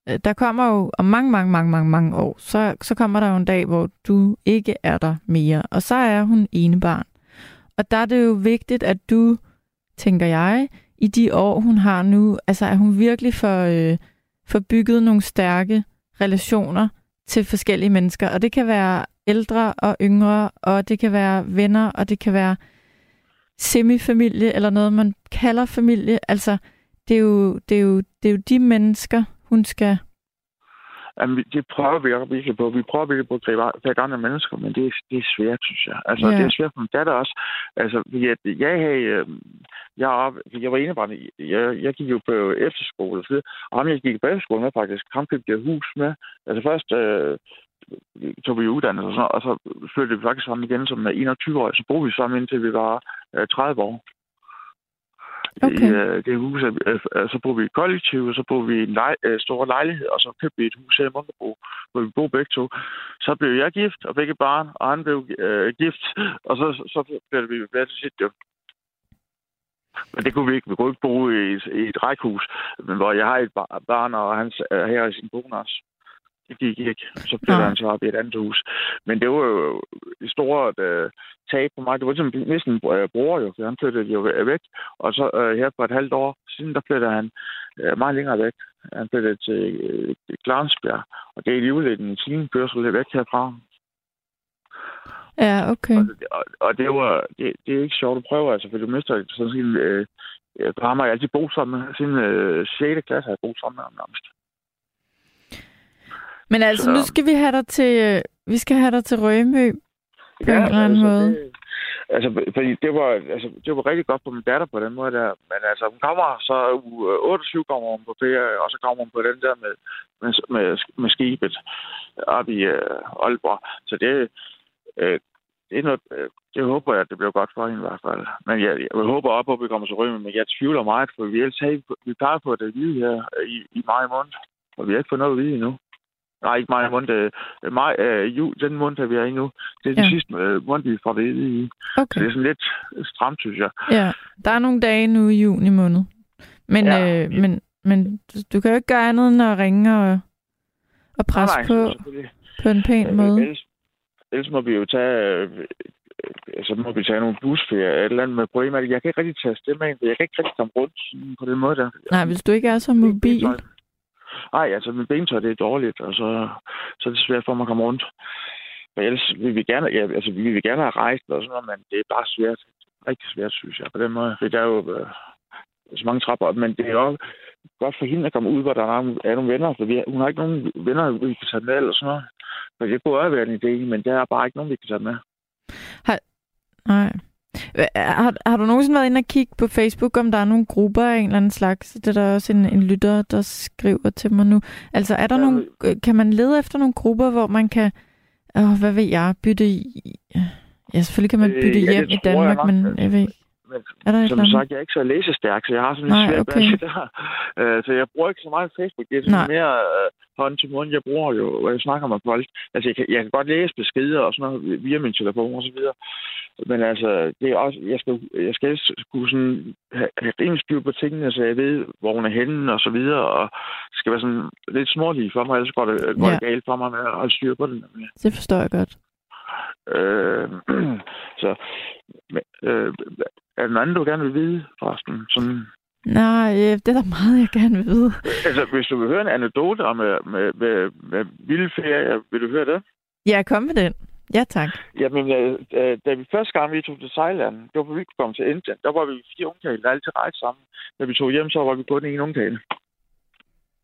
øh, der kommer jo om mange, mange, mange, mange, mange år, så, så kommer der jo en dag, hvor du ikke er der mere, og så er hun enebarn. Og der er det jo vigtigt, at du, tænker jeg, i de år, hun har nu, altså at hun virkelig får, øh, får bygget nogle stærke relationer til forskellige mennesker. Og det kan være ældre og yngre, og det kan være venner, og det kan være semifamilie, eller noget, man kalder familie. Altså, det er jo, det er jo, det er jo de mennesker, hun skal... Jamen, det prøver vi også virkelig på. Vi prøver virkelig på at gribe fat andre mennesker, men det er, det er svært, synes jeg. Altså, Ja. det er svært for min datter også. Altså, at jeg havde... Øh, jeg, op, jeg var enebarn. Jeg, jeg gik jo på efterskole og så videre. Og ham, jeg gik på efterskole med, faktisk. Ham købte jeg hus med. Altså, først øh, tog vi uddannelse og, sådan, noget, og så flyttede vi faktisk sammen igen som 21 år. Så boede vi sammen indtil vi var øh, 30 år. Okay. i øh, det hus. Øh, øh, så boede vi i kollektiv, og så boede vi i en lej, øh, stor lejlighed, og så købte vi et hus her i Munkerbro, hvor vi boede begge to. Så blev jeg gift, og begge barn, og han blev øh, gift, og så, så blev vi hver til sit jo. Men det kunne vi ikke. Vi kunne ikke bo i, et- i et rækhus, men hvor jeg har et bar- barn, og han er her i sin kone også. Det gik ikke. Så han så op i et andet hus. Men det var jo et stort øh, tab på mig. Det var ligesom næsten en øh, bror jo, for han flyttede jo væk. Og så øh, her for et halvt år siden, der flyttede han øh, meget længere væk. Han flyttede til øh, Glansbjerg, og det er alligevel en time kørsel væk herfra. Ja, okay. Og, og, og det, var, det, det er ikke sjovt at prøve, altså, for du mister sådan sin... Øh, øh, på ham har jeg altid boet sammen med. Siden øh, 6. klasse har jeg boet sammen med ham nærmest. Men altså, Så- nu skal vi have dig til, øh, vi skal have dig til Rømø på en eller anden måde. Det, altså, fordi det var, altså, det var rigtig godt for min datter på den måde der. Men altså, hun kommer så uge 28 kommer hun på ferie, og så kommer hun på den der med, med, med, med skibet op i øh, Aalborg. Så det, øh, det er noget, øh, det håber jeg, at det bliver godt for hende i hvert fald. Men jeg, jeg håber op, at vi kommer til Rømø, men jeg tvivler meget, for vi ellers havde, vi plejer på det vide her i, i maj måned, og vi har ikke fået noget at vide endnu. Nej, ikke maj måned. Maj, øh, jul, den måned, vi er i nu. Det er den Ja. sidste øh, måned, vi får vide i. Så Okay. det er sådan lidt stramt, synes jeg. Ja, der er nogle dage nu i juni måned. Men, Ja. øh, men, men du- kan jo ikke gøre andet end at ringe og, og presse Nej, på på en pæn Øh, måde. Ellers, ellers må vi jo tage... Øh, så må vi tage nogle busferier et eller andet med problemer. Jeg kan ikke rigtig tage stemme ind, for jeg kan ikke rigtig komme rundt på den måde der. Nej, hvis du ikke er så mobil. Nej, altså min bentøj, det er dårligt, og så, så er det svært for mig at komme rundt. Men ellers vil vi gerne, ja, altså, vi vil gerne have rejst og sådan noget, men det er bare svært. Rigtig svært, synes jeg, på den måde. Fordi der er jo øh, så mange trapper op, men det er jo også godt for hende at komme ud, hvor der er nogle, er nogle venner, for vi, har- hun har ikke nogen venner, vi kan tage med eller sådan noget. Så det kunne også være en idé, men der er bare ikke nogen, vi kan tage med. Nej. Øh, Har, har du nogensinde været inde og kigge på Facebook, om der er nogle grupper af en eller anden slags? Det er der også en, en lytter, der skriver til mig nu. Altså, er der Ja, nogle, øh, kan man lede efter nogle grupper, hvor man kan, åh, hvad ved jeg, bytte i... Ja, selvfølgelig kan man Øh, bytte ja, det hjem i jeg Danmark, nok. men jeg ved ikke. Men Er der som sagt, jeg er ikke så læsestærk, så jeg har sådan lidt svært okay. det der. Øh, så jeg bruger ikke så meget Facebook. Det er sådan Nej. mere øh, hånd til mund. Jeg bruger jo, hvor jeg snakker med folk. Altså, jeg kan, jeg kan godt læse beskeder og sådan noget via min telefon og så videre. Men altså, det er også, jeg skal, jeg skal kunne sådan have, have rimelig styr på tingene, så jeg ved, hvor hun er henne og så videre. Og det skal være sådan lidt smålig for mig, ellers går det, går Ja. det galt for mig med at holde styr på nemlig. Det forstår jeg godt. Øh, så, øh, er der noget andet, du gerne vil vide, forresten? Sådan, Nej, øh, det er der meget, jeg gerne vil vide. altså, hvis du vil høre en anekdote om med, med, med, med vilde ferie, vil du høre det? Ja, kom med den. Ja, tak. Jamen, øh, øh, da vi første gang vi tog til Thailand, det var vi kom til Indien, der var vi fire ungdale, der altid rejste sammen. Da vi tog hjem, så var vi kun en ungdale.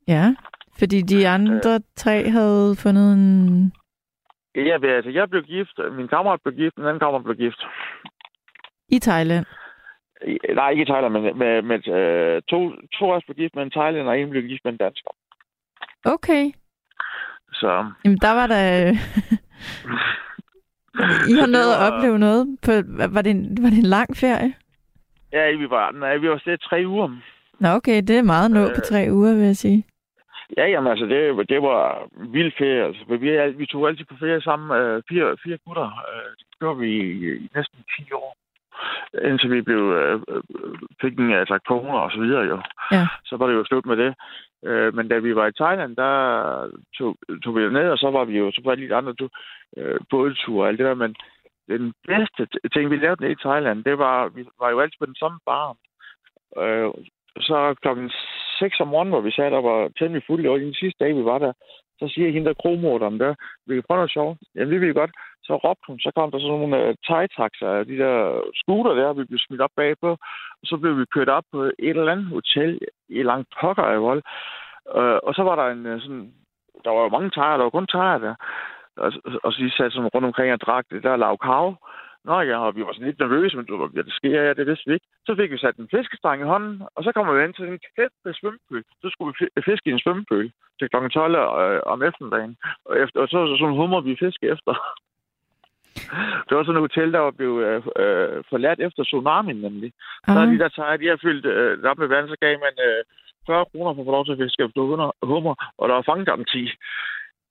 Ja, fordi de andre tre havde fundet en... Ja, altså, jeg blev gift, min kammerat blev gift, den anden kammerat blev gift. I Thailand. Nej, ikke i Thailand, men med, med øh, to, to af os blev gift med en thailander, og en blev gift med en dansker. Okay. Så Jamen, der var der... I har nået at opleve noget. På, var, det en, var det en lang ferie? ja, vi var, nej, vi var afsted tre uger. Nå, okay, det er meget nå på Øh. tre uger, vil jeg sige. Ja, jamen altså, det, det var vild ferie. Altså, vi, vi tog altid på ferie sammen, øh, fire, fire gutter. Øh, det gjorde vi i, i næsten 10 år. Indtil vi blev, øh, øh, fik en altså, koner og så videre jo. Ja. Så var det jo slut med det. Øh, men da vi var i Thailand, der tog, tog vi ned, og så var vi jo så var det lidt andre du, øh, bådture og alt det der. Men den bedste ting, vi lavede nede i Thailand, det var, vi var jo altid på den samme bar. Øh, så klokken 6 om morgenen, hvor vi sad der var temmelig fulde, og den sidste dag, vi var der, så siger hende der kromorderen der, vi kan prøve noget sjovt. Jamen, det vil vi godt. Så råbte hun, så kom der sådan nogle uh, thai-taxaer, de der scooter der, vi blev smidt op bagpå, og så blev vi kørt op på et eller andet hotel i langt pokker af vold. Uh, og så var der en uh, sådan, der var jo mange thaier, der var kun thaier der, og, og så de sad sådan rundt omkring og drak det der lavkav. kav. Nå ja, og vi var sådan lidt nervøse, men du, hvad det sker, ja, det vidste vi ikke. Så fik vi sat en fiskestang i hånden, og så kommer vi ind til en kæmpe svømmepøl. Så skulle vi fi- fiske i en svømmepøl til kl. 12 øh, om eftermiddagen. Og, efter, og så, så sådan hummer vi fisk efter. Det var sådan et hotel, der var blevet øh, øh, forladt efter tsunamien, nemlig. Så Ah, er de der tejer, de har fyldt øh, op med vand, så gav man øh, 40 kroner for at få lov til at fiske efter hummer, og der var fangegaranti.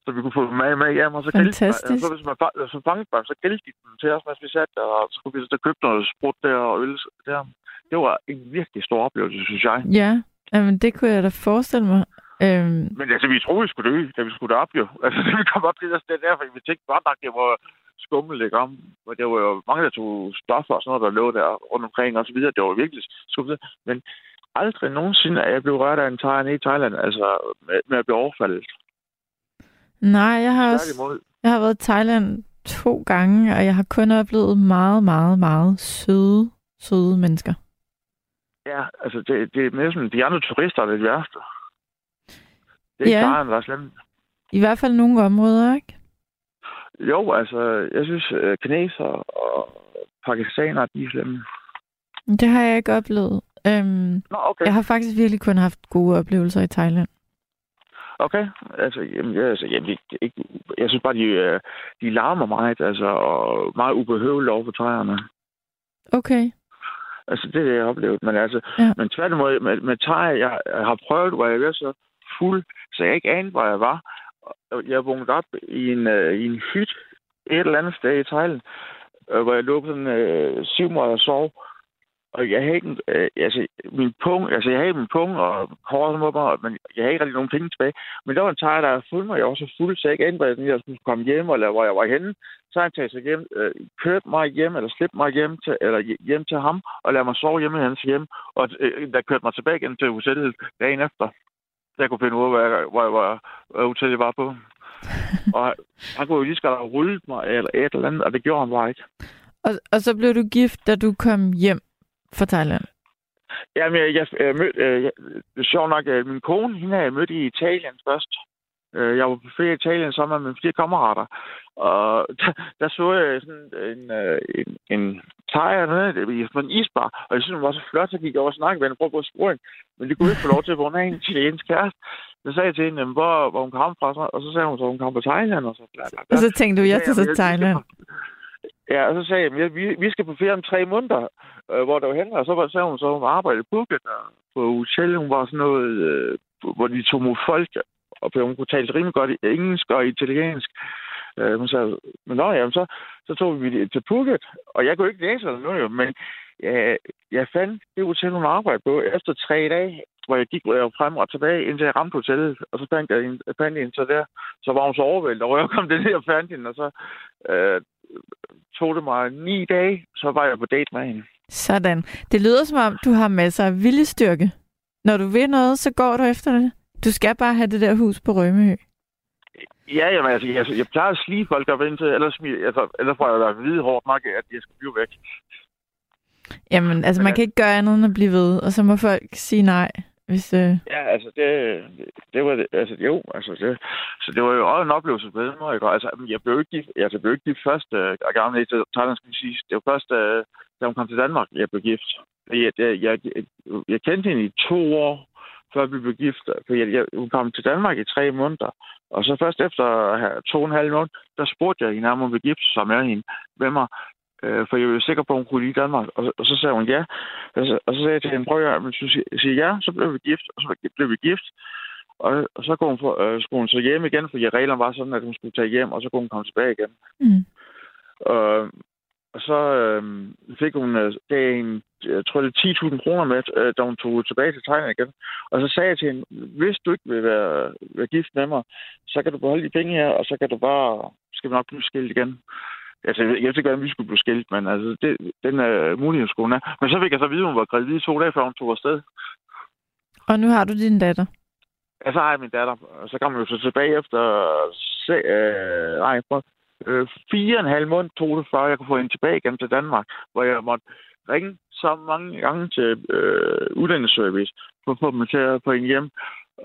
Så vi kunne få dem med, med hjem, og så Fantastisk. Så hvis man fa- så fangede dem, så grillede de dem til os, mens vi satte der, og så kunne vi så købe noget sprut der og øl der. Det var en virkelig stor oplevelse, synes jeg. ja, Jamen, det kunne jeg da forestille mig. Øhm, Men altså, vi troede, vi skulle dø, da vi skulle derop jo. Altså, da vi kom op til det sted der, fordi vi tænkte godt nok, det var skummelt, ikke om? Og der var jo mange, der tog stoffer og sådan noget, der lå der rundt omkring og så videre. Det var virkelig skummelt. Men aldrig nogensinde er jeg blevet rørt af en nede i Thailand, altså med, med at blive overfaldet. Nej, jeg har også jeg har været i Thailand to gange, og jeg har kun oplevet meget, meget, meget søde, søde mennesker. Ja, altså, det, det er næsten de andre turister, der er det værste. Det er ikke. Thailand, der er slemt. I hvert fald nogle områder, ikke? Jo, altså, jeg synes, øh, kineser og pakistanere, de er slemme. Det har jeg ikke oplevet. Øhm, Nå, okay. jeg har faktisk virkelig kun haft gode oplevelser i Thailand. Okay, altså, jamen, jeg, altså, jamen, det, ikke, jeg synes bare, de, øh, de larmer meget, altså, og meget ubehøveligt over for træerne. Okay. Altså, det er det, jeg har oplevet. Men altså, Ja. men tværtimod, med, med træer, jeg, har prøvet, hvor jeg var så fuld, så jeg ikke anede, hvor jeg var. Jeg vågnede op i en, øh, i en hyt et eller andet sted i Thailand, øh, hvor jeg lå på sådan øh, syv måneder og sov. Og jeg havde ikke, øh, altså, min pung, altså, jeg havde min pung og håret på mig, men jeg havde ikke rigtig nogen penge tilbage. Men der var en tejer, der havde fundet mig, jeg var så fuld, så jeg ikke anede, hvordan jeg skulle komme hjem, eller hvor jeg var henne. Så han taget sig hjem, øh, kørt mig hjem, eller slæbt mig hjem til, eller hj- hjem til ham, og lader mig sove hjemme i hans hjem. Og øh, der kørte mig tilbage igen til hotellet dagen efter. Så jeg kunne finde ud af, hvor jeg, hvor jeg var, hvad hotel jeg var på. og han kunne jo lige skal have rullet mig, eller et eller andet, og det gjorde han bare ikke. Og, og så blev du gift, da du kom hjem fra Thailand. Jamen, jeg, jeg, jeg mødte, øh, sjovt nok, at min kone, hende har jeg mødt i Italien først. Øh, jeg var på ferie i Italien sammen med mine fire kammerater. Og der, der så jeg sådan en, øh, en, en thaier nede i- en isbar, og jeg synes, hun var så flot, så gik jeg over og snakkede med hende prøvede på at spore hende. Men det kunne ikke få lov til, for hun er en italiensk kæreste. Så sagde jeg til hende, "Jamen, hvor, hvor hun kom fra, og så sagde hun, så hun kom fra Thailand, og så bla, bla, bla. Og så tænkte du, jeg tager til Thailand. Ja, og så sagde jeg, at vi, vi skal på ferie om tre måneder, øh, hvor der var henne, og så var, sagde hun, så hun arbejdede på Phuket, og på hotel, hun var sådan noget, øh, hvor de tog mod folk, og hun kunne tale rimelig godt i engelsk og italiensk. Øh, hun sagde, men nå, jamen, så, så tog vi det til Phuket, og jeg kunne ikke læse eller noget, jo, men jeg, jeg fandt det hotel, hun arbejdede på, efter tre dage, hvor jeg gik frem og tilbage, indtil jeg ramte hotellet, og så fandt jeg hende, fandt hende så der, så var hun så overvældet, og jeg kom det ned og fandt hende, og så øh, tog det mig ni dage, så var jeg på date med hende. Sådan. Det lyder som om, du har masser af viljestyrke. Når du vil noget, så går du efter det. Du skal bare have det der hus på Rømø. Ja, jamen, altså, jeg, jeg plejer at slige folk op indtil, ellers, altså, ellers får jeg da vide hårdt nok, at jeg skal blive væk. Jamen, altså, man kan ikke gøre andet end at blive ved, og så må folk sige nej, hvis... Øh... Ja, altså, det, det, var det, altså, jo, altså, det, så det var jo også en oplevelse på den måde, ikke? Altså, altså, jeg blev ikke gift, altså, jeg blev ikke gift først, og jeg gav til Thailand, skal sige. Det var først, øh, da hun kom til Danmark, jeg blev gift. Jeg, jeg, jeg, jeg, kendte hende i to år, før vi blev gift. For jeg, jeg, hun kom til Danmark i tre måneder. Og så først efter to og en halv måned, der spurgte jeg hende, om hun ville gifte sig med hende, med mig. Øh, for jeg var sikker på, at hun kunne lide Danmark. Og, og så sagde hun ja. Og så, og så sagde jeg til hende, prøv at hvis du siger- ja, så blev vi gift. Og så blev vi gift. Og, og så kunne hun, for, øh, skulle hun så hjem igen, fordi reglerne var sådan, at hun skulle tage hjem, og så kunne hun komme tilbage igen. Mm. Og, og så øh, fik hun øh, gav en, jeg tror det er 10.000 kroner med, øh, da hun tog tilbage til Thailand igen. Og så sagde jeg til hende, hvis du ikke vil være, være gift med mig, så kan du beholde de penge her, og så kan du bare, skal vi nok blive skilt igen. Altså, jeg ved ikke hvordan vi skulle blive skilt, men altså, det, den er uh, mulighed skulle hun have. Men så fik jeg så vide, at hun var gravid to dage, før hun tog afsted. Og nu har du din datter. Ja, så har jeg min datter. Og så kom jeg jo så tilbage efter se, øh, nej, for, øh, fire og en halv måned tog det, før jeg kunne få hende tilbage igen til Danmark, hvor jeg måtte ringe så mange gange til øh, uddannelsesservice for at få dem til at få hende hjem.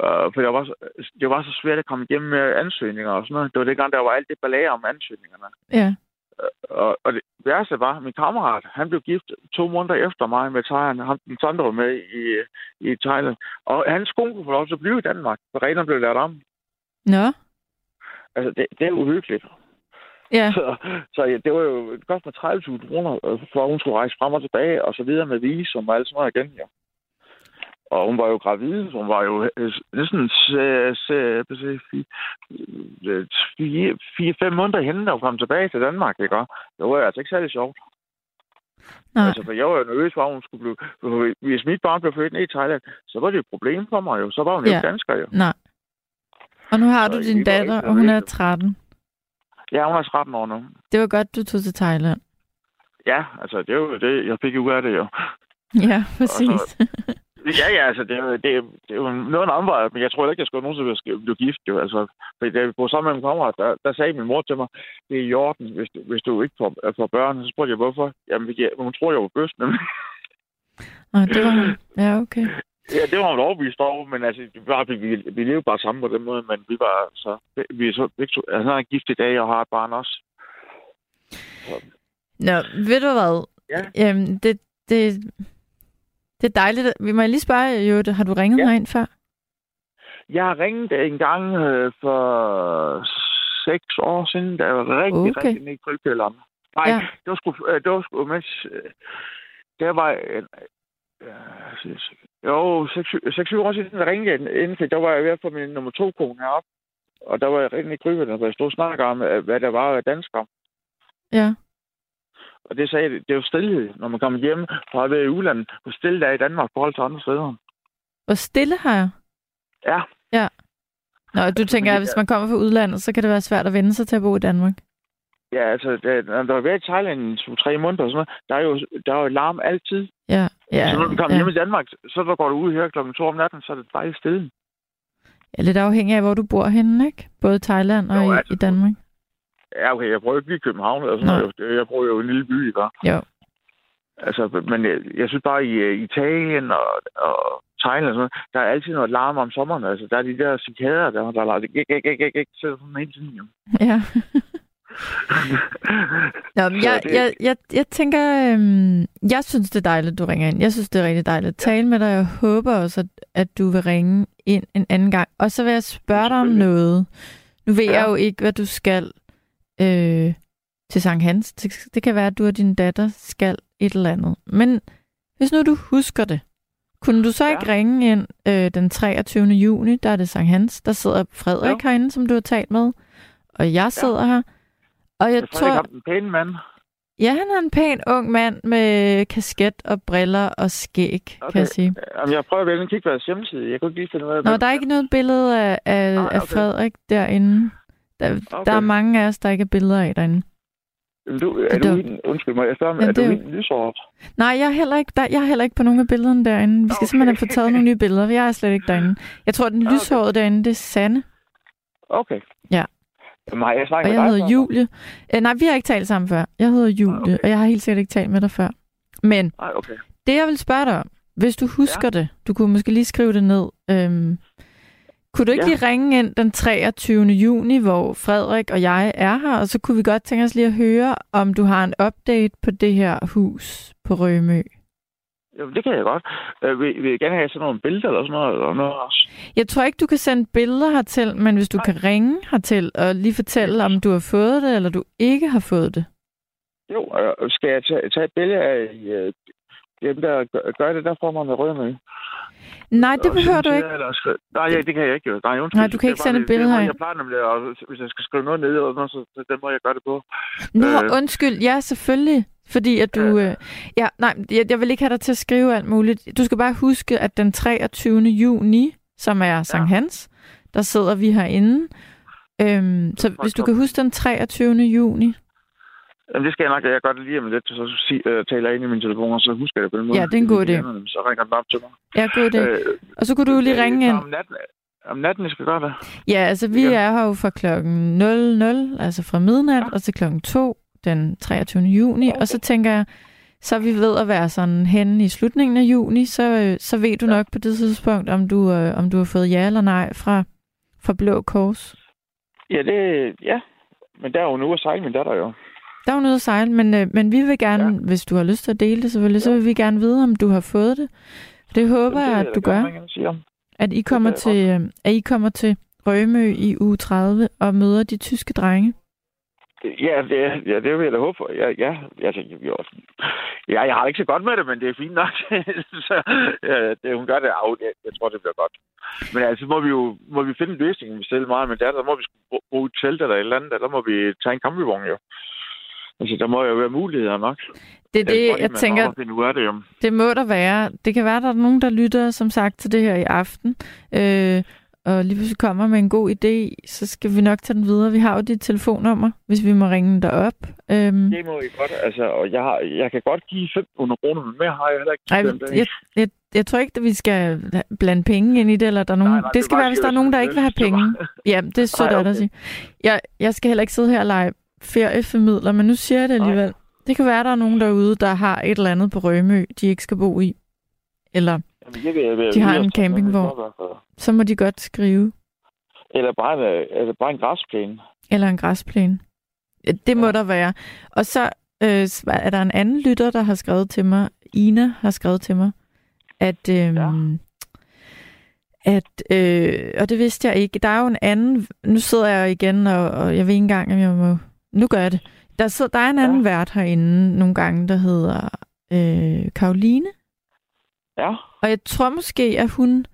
Uh, for det var, så, det var så svært at komme igennem med ansøgninger og sådan noget. Det var det gang, der var alt det ballade om ansøgningerne. Ja. Og, og det værste var, at min kammerat, han blev gift to måneder efter mig med Thailand. Han den andre var med i, i Thailand. Og hans kone kunne få lov til at blive i Danmark, for reglerne blev lavet om. Nå, Altså, det, det er uhyggeligt. Ja. Så, så ja, det var jo kostede mig 30.000 kroner, for at hun skulle rejse frem og tilbage, og så videre med visum og alt sådan noget igen, ja. Og hun var jo gravid, så hun var jo øh, næsten fire-fem måneder henne, og kom tilbage til Danmark, ikke? Og Det var altså ikke særlig sjovt. Nej. Altså, for jeg var jo nervøs for, at hun skulle blive... Hvis mit barn blev født ned i Thailand, så var det et problem for mig jo. Så var hun jo Ja. ikke dansker jo. Nej. Og nu har Så du din var datter, og hun er nervøse. 13. Ja, hun er 13 år nu. Det var godt, du tog til Thailand. Ja, altså, det jo det, jeg fik ud af det jo. Ja, præcis. Ja, ja, altså, det er, det, er, det er jo noget en omvej, men jeg tror ikke, jeg skulle nogensinde blive- blive gift, jo. Altså, fordi da vi boede sammen med min kammerat, der, der sagde min mor til mig, det er i orden, hvis du, hvis du ikke får, får børn. Så spurgte jeg, hvorfor? Jamen, hun tror, jeg var bøst, nemlig. Nå, det var. Ja, okay. Ja, det var hun overbevist over, men altså, vi, var, vi, vi levede bare sammen på den måde, men vi var så, vi er så, altså, han er gift i dag og har et barn også. Nå, ved du hvad? Ja. Øhm, det, det, det er dejligt. Vi må lige spørge, jo, har du ringet Ja. ja. mig ind før? Jeg har ringet en gang øh, for seks år siden, da jeg var rigtig, Okay. rigtig nede i krybkælderen. Nej, Ja. det var sgu, øh, det var sgu mens, øh, der var, øh, øh, jo, 6-7 år siden, der ringede jeg inden, for der var jeg ved at få min nummer to kone heroppe. Og der var jeg rigtig i krybkælderen, hvor jeg stod og snakkede om, øh, hvad der var af danskere. Ja. Og det sagde det er jo stillhed, når man kommer hjem fra at være i udlandet. Hvor stille der er i Danmark i forhold til andre steder. Hvor stille har jeg? Ja. Ja. Nå, du tænker, at hvis man kommer fra udlandet, så kan det være svært at vende sig til at bo i Danmark. Ja, altså, når der har været i Thailand i to-tre måneder, og sådan noget, der er jo, der er jo larm altid. Ja, ja. så når du kommer ja. hjem i Danmark, så der går du ud her klokken to om natten, så er det dejligt stille. ja. lidt afhængig af, hvor du bor henne, ikke? Både i Thailand og Jo, i, altså, i Danmark. Ja, okay, jeg prøver ikke lige København, eller sådan noget. Jeg, jeg prøver jo en lille by, ikke? Jo. Altså, men jeg, jeg synes bare, i øh, Italien og, og Thailand og sådan noget, der er altid noget larm om sommeren. Altså, der er de der cikader, der, der lader det gik, gik, gik, gik, gik, så sådan hele tiden, jo. Ja. Nå, men jeg, jeg, jeg, jeg tænker, øhm, jeg synes, det er dejligt, du ringer ind. Jeg synes, det er rigtig dejligt at tale med dig. Jeg håber også, at, at du vil ringe ind en anden gang. Og så vil jeg spørge dig om noget. Nu ved Ja. jeg jo ikke, hvad du skal øh, til Sankt Hans. Det, kan være, at du og din datter skal et eller andet. Men hvis nu du husker det, kunne du så ikke Ja. ringe ind øh, den 23. juni, der er det Sankt Hans. Der sidder Frederik Jo. herinde, som du har talt med. Og jeg sidder her. Og jeg Jeg tror, tror, jeg en pæn mand. ja, han er en pæn ung mand med kasket og briller og skæg, okay. kan jeg sige. Jamen, jeg prøver at vælge en kigge på hjemmeside. Jeg kunne ikke lige finde af, Nå, der er ikke noget billede af, af, Nej, af okay. Frederik derinde. Der, Okay. der er mange af os, der ikke er billeder af derinde. Jamen, Du, er Det du den, undskyld mig, jeg spørger, Ja, er du det i den lysort? Nej, jeg er heller ikke, der, jeg er heller ikke på nogen af billederne derinde. Vi skal Okay. simpelthen have fået taget nogle nye billeder. Jeg er slet ikke derinde. Jeg tror, den Okay. lyshårede derinde, det er Sanne, Okay. Ja. Jamen, har jeg snakket og jeg hedder? Julie. Øh, nej, vi har ikke talt sammen før. Jeg hedder Julie, okay. og jeg har helt sikkert ikke talt med dig før. Men Nej, okay. Det, jeg vil spørge dig om, hvis du husker ja. det, du kunne måske lige skrive det ned. Øhm, kunne du ikke Ja. lige ringe ind den 23. juni, hvor Frederik og jeg er her, og så kunne vi godt tænke os lige at høre, om du har en update på det her hus på Rømø. Jamen, det kan jeg godt. Øh, vil, vil jeg gerne have sådan nogle billeder eller sådan noget? Eller noget også? Jeg tror ikke, du kan sende billeder hertil, men hvis du Nej. kan ringe hertil og lige fortælle, om du har fået det, eller du ikke har fået det. Jo, øh, skal jeg tage, tage et billede af øh, dem, der gør, det der for mig med rødmø? Nej, det behøver du ikke. Eller skrive... Nej, ja, det kan jeg ikke. jo. Nej, undskyld. Nej, du kan ikke sende billeder er, af. Jeg plejer nemlig, at, hvis jeg skal skrive noget ned, noget, så så den må jeg gøre det på. Nå, Øh. undskyld. Ja, selvfølgelig. Fordi at du... Øh, ja, nej, jeg, jeg vil ikke have dig til at skrive alt muligt. Du skal bare huske, at den 23. juni, som er Sankt Hans, der sidder vi herinde. Øhm, så hvis du kan huske den 23. juni. Jamen, det skal jeg nok. Jeg gør det lige om lidt, så øh, taler jeg ind i min telefon, og så husker jeg det på den måde. Ja, det er en god idé. Så ringer den op til mig. Ja, god idé. Øh, Og så kunne du lige ringe ind. Om natten, om natten, jeg skal gøre det. Ja, altså vi Ja. er her jo fra klokken 00, altså fra midnat, og til klokken 2 den 23. juni. Og så tænker jeg, så vi ved at være sådan hen i slutningen af juni, så, øh, så ved du nok på det tidspunkt, om du, øh, om du har fået ja eller nej fra, fra Blå Kors. Ja, det... Ja. Men der er jo nu at sejle min datter jo. Der er jo noget at sejle, men, øh, men vi vil gerne, ja. hvis du har lyst til at dele det selvfølgelig, så vil vi gerne vide, om du har fået det. Det håber Jamen, det jeg, at du gør. At I kommer jeg til, øh, at I kommer til Rømø i uge 30 og møder de tyske drenge. Ja, det, ja, det vil jeg da håbe for. Ja, ja, altså, jo, ja, jeg har det ikke så godt med det, men det er fint nok. så ja, det, hun gør det af. Jeg, jeg tror, det bliver godt. Men altså, må vi jo må vi finde en løsning selv meget, men der, der må vi bruge et telt eller et eller andet, der må vi tage en kampvogn jo. Altså, der må jo være muligheder nok. Det er det, jeg, jeg tænker, det, det, må der være. Det kan være, der er nogen, der lytter, som sagt, til det her i aften. Øh, og lige pludselig kommer med en god idé, så skal vi nok tage den videre. Vi har jo dit telefonnummer, hvis vi må ringe dig op. Øhm. Det må I godt. Altså, og jeg, har, jeg kan godt give 500 kroner, men mere har jeg heller ikke. Nej, jeg, jeg, jeg tror ikke, at vi skal blande penge ind i det, eller der er nogen... Nej, nej, det, skal være, hvis der er nogen, der ikke vil have penge. Ja, det er så okay. at sige. Jeg, jeg skal heller ikke sidde her og lege ferieformidler, men nu siger jeg det alligevel. Nej. Det kan være, der er nogen derude, der har et eller andet på Rømø, de ikke skal bo i. Eller Jamen, jeg jeg vil, de har en campingvogn. Så må de godt skrive. Eller bare, en, eller bare en græsplæne. Eller en græsplæne. Det må ja. der være. Og så øh, er der en anden lytter, der har skrevet til mig. Ina har skrevet til mig, at... Øh, ja. At, øh, og det vidste jeg ikke. Der er jo en anden... Nu sidder jeg igen, og, og jeg ved ikke engang, om jeg må... Nu gør jeg det. Der, så, der er en anden ja. vært herinde nogle gange, der hedder øh, Karoline. Ja. Og jeg tror måske, at hun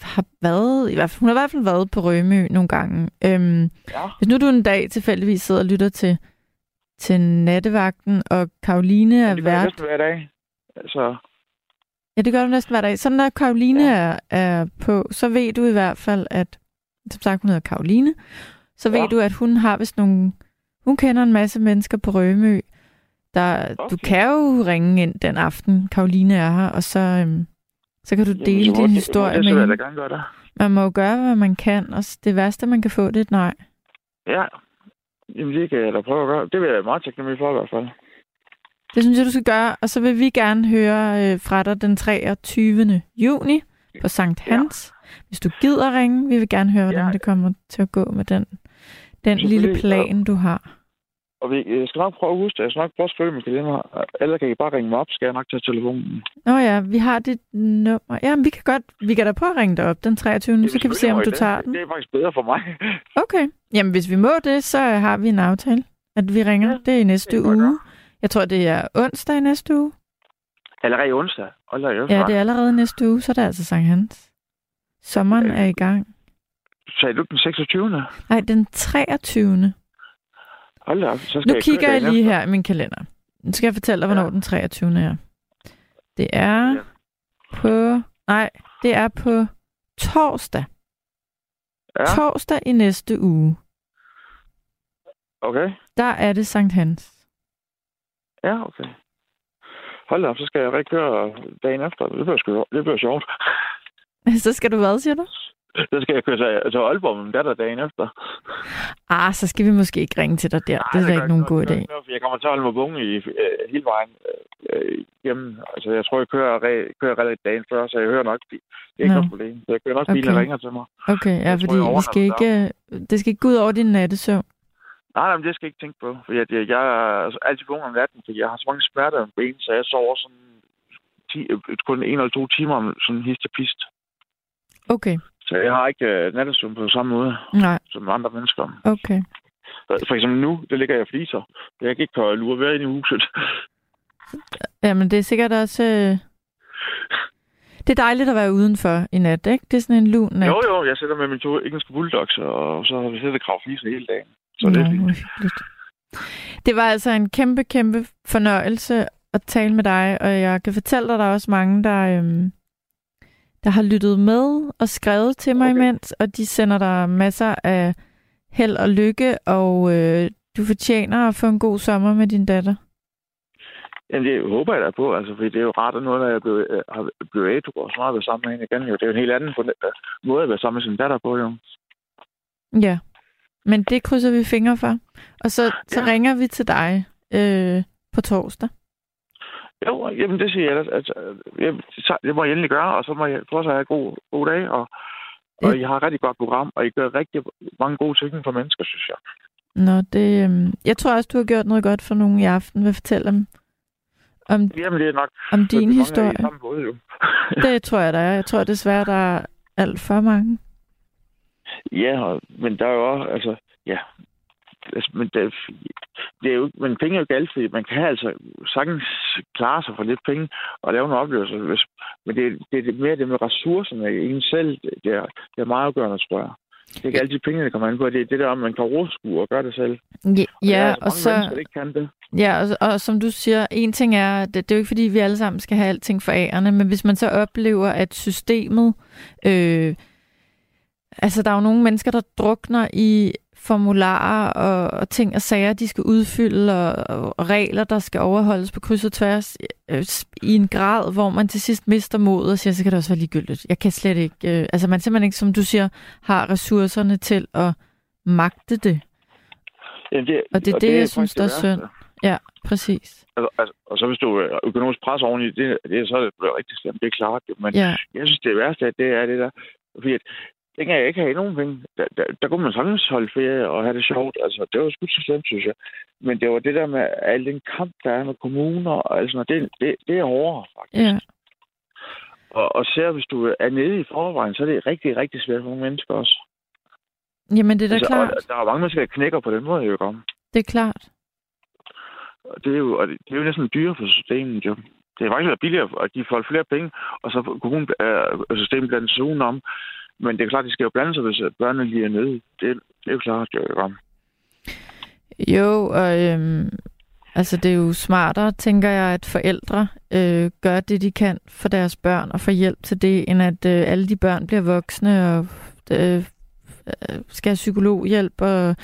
har været, i hvert fald, hun har i hvert fald været på Rømø nogle gange. Øhm, ja. Hvis nu du en dag tilfældigvis sidder og lytter til, til nattevagten, og Karoline er vært... Det hver dag. Altså... Ja, det gør du næsten hver dag. Så når Karoline ja. er, er på, så ved du i hvert fald, at... Som sagt, hun hedder Karoline. Så ved ja. du, at hun har vist nogle... Hun kender en masse mennesker på Rømø, der, okay. Du kan jo ringe ind den aften, Karoline er her, og så, øhm, så kan du Jamen, dele din historie det, med hende. gøre Man må jo gøre, hvad man kan, og det værste, man kan få, det er et nej. Ja, Jamen, det kan jeg da prøve at gøre. Det vil jeg meget taknemmelig for i hvert fald. Det synes jeg, du skal gøre, og så vil vi gerne høre øh, fra dig den 23. juni på Sankt Hans. Ja. Hvis du gider ringe, vi vil gerne høre, hvordan ja. det kommer til at gå med den, den lille plan, du har. Og vi, jeg skal nok prøve at huske det. Jeg skal nok prøve at skrive min kalender. Eller kan I bare ringe mig op, skal jeg nok tage telefonen. Nå ja, vi har dit nummer. Ja, vi kan godt, vi kan da prøve at ringe dig op den 23. Det så kan vi se, om du tager den. Det er faktisk bedre for mig. okay. Jamen, hvis vi må det, så har vi en aftale, at vi ringer. Ja, det er i næste det uge. Jeg tror, det er onsdag i næste uge. Allerede onsdag? Allerede ja, det er allerede næste uge, så det er altså Sankt Hans. Sommeren ja. er i gang. Sagde du den 26. Nej, den 23. Hold op, så skal nu jeg kigger jeg lige her i min kalender. Nu skal jeg fortælle dig, hvornår ja. den 23. er. Det er ja. på... Nej, det er på torsdag. Ja. Torsdag i næste uge. Okay. Der er det Sankt Hans. Ja, okay. Hold op, så skal jeg rigtig køre dagen efter. Det bliver, det bliver sjovt. Så skal du hvad, siger du? så skal jeg køre til, til Aalborg med min datter dagen efter. Ah, så skal vi måske ikke ringe til dig der. Nej, det er da ikke nogen god idé. Jeg kommer til at holde mig bunge i, øh, hele vejen øh, hjemme. Altså, jeg tror, jeg kører, re, kører relativt dagen før, så jeg hører nok, det er ikke noget problem. Så jeg kører nok okay. bilen, ringer til mig. Okay, ja, jeg fordi tror, vi skal ikke, det skal ikke gå ud over din nattesøvn. Nej, nej, men det skal jeg ikke tænke på. Fordi jeg, jeg, jeg er altid vågen om natten, fordi jeg har så mange smerter om ben, så jeg sover sådan 10, kun en eller to timer om sådan hist og pist. Okay. Så jeg har ikke uh, nattesøvn på samme måde Nej. som andre mennesker. Okay. For eksempel nu, der ligger jeg fliser. Jeg kan ikke lure være inde i huset. Jamen, det er sikkert også... Øh... Det er dejligt at være udenfor i nat, ikke? Det er sådan en lun nat. Jo, jo. Jeg sætter med mine to engelske bulldogs, og så har vi siddet og fliser hele dagen. Så Nå, det er fint. Det var altså en kæmpe, kæmpe fornøjelse at tale med dig, og jeg kan fortælle dig, at der er også mange, der, øhm, der har lyttet med og skrevet til mig okay. imens, og de sender dig masser af held og lykke, og øh, du fortjener at få en god sommer med din datter. Jamen, det håber jeg da på, altså, fordi det er jo rart, at noget, når jeg blev, øh, har blevet ædru og snart været sammen med hende igen. Jo. Det er jo en helt anden måde at være sammen med sin datter på, jo. Ja, men det krydser vi fingre for. Og så, så ja. ringer vi til dig øh, på torsdag. Jo, jamen det siger jeg. Altså, jeg, det må jeg endelig gøre, og så må jeg fortsat have en god, god dag. Og, og I har et rigtig godt program, og I gør rigtig mange gode ting for mennesker, synes jeg. Nå, det, øh, jeg tror også, du har gjort noget godt for nogen i aften. Hvad fortæller dem om, Jamen, det er nok, om din historie? Måde, jo. det tror jeg, der er. Jeg tror desværre, der er alt for mange. Ja, men der er jo også, altså, ja, altså, men det, det er jo, men penge er jo ikke altid. Man kan altså sagtens klare sig for lidt penge og lave nogle oplevelser. Men det, det er mere det med ressourcerne i en selv. Det er, det er meget afgørende, tror jeg. Det er ikke altid penge, der kommer an på. Det er det der, om man kan overskue og gøre det selv. Ja, Og ja altså og så... mennesker, ikke kan det. Ja, og, og som du siger, en ting er, det, det er jo ikke fordi, vi alle sammen skal have alting for ærerne, men hvis man så oplever, at systemet, øh, altså der er jo nogle mennesker, der drukner i formularer og, og ting og sager, de skal udfylde, og, og regler, der skal overholdes på kryds og tværs, øh, i en grad, hvor man til sidst mister modet og siger, så kan det også være ligegyldigt. Jeg kan slet ikke, øh, altså man simpelthen ikke, som du siger, har ressourcerne til at magte det. Jamen, det, Og det er det, jeg synes, der er synd. Ja, præcis. Altså, altså, og så hvis du er økonomisk pres oveni, det, det, så er det rigtig slemt. Det er klart. Men Ja, jeg synes, det værste er, det er det der. Fordi at, dengang jeg ikke havde nogen penge, der, der, der kunne man sagtens holde ferie og have det sjovt. Altså, det var sgu så slemt, synes jeg. Men det var det der med al den kamp, der er med kommuner og alt sådan noget. Det, det, det er hårdere, faktisk. ja. Og, og ser, hvis du er nede i forvejen, så er det rigtig, rigtig svært for nogle mennesker også. Jamen, det er da altså, klart. Og der er mange mennesker, der knækker på den måde, jo om. Det er klart. Og det er jo, og det, det er jo næsten dyrere for systemet, jo. Det er faktisk billigere at give folk flere penge, og så kunne øh, systemet blande sig udenom. Men det er klart, de skal jo blande sig, hvis børnene lige er nede. Det, det er jo klart, jo. jo. Jo, og øhm, altså det er jo smartere, tænker jeg, at forældre øh, gør det, de kan for deres børn og får hjælp til det, end at øh, alle de børn bliver voksne og øh, øh skal have psykologhjælp og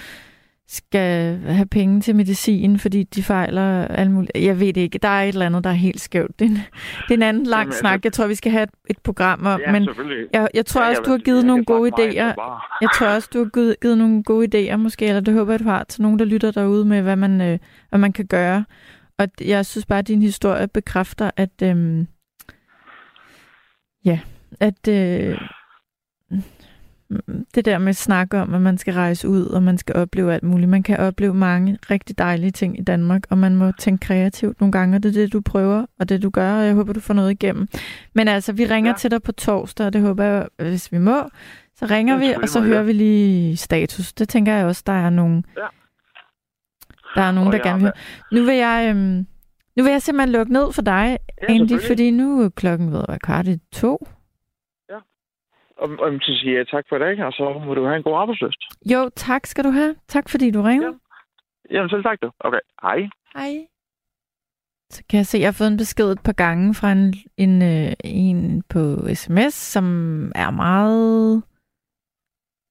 skal have penge til medicin, fordi de fejler alt muligt. Jeg ved det ikke. Der er et eller andet, der er helt skævt. Det er en, det er en anden lang Jamen, altså- snak. Jeg tror, vi skal have et, et program om. Ja, men jeg, jeg tror Ja, også, du har givet jeg nogle gode idéer. Jeg tror også, du har givet, givet nogle gode idéer måske, eller det håber jeg, du har til nogen, der lytter derude med, hvad man, øh, hvad man kan gøre. Og jeg synes bare, at din historie bekræfter, at øhm, ja, at øh, det der med snakke om, at man skal rejse ud, og man skal opleve alt muligt. Man kan opleve mange rigtig dejlige ting i Danmark, og man må tænke kreativt nogle gange, og det er det, du prøver, og det du gør, og jeg håber, du får noget igennem. Men altså, vi ringer Ja. til dig på torsdag, og det håber jeg, hvis vi må, så ringer vi, og så hører vi lige status. Det tænker jeg også, der er nogen, Ja. der er nogen, Og der gerne vil høre. Nu vil jeg, øhm, nu vil jeg simpelthen lukke ned for dig, Ja, Andy, fordi nu er klokken ved at være kvart i to. Og, og så siger jeg tak for i dag, og så må du have en god arbejdsløst. Jo, tak skal du have. Tak fordi du ringede. Ja. Jamen, selv tak du. Okay, hej. Hej. Så kan jeg se, at jeg har fået en besked et par gange fra en, en, øh, en på sms, som er meget...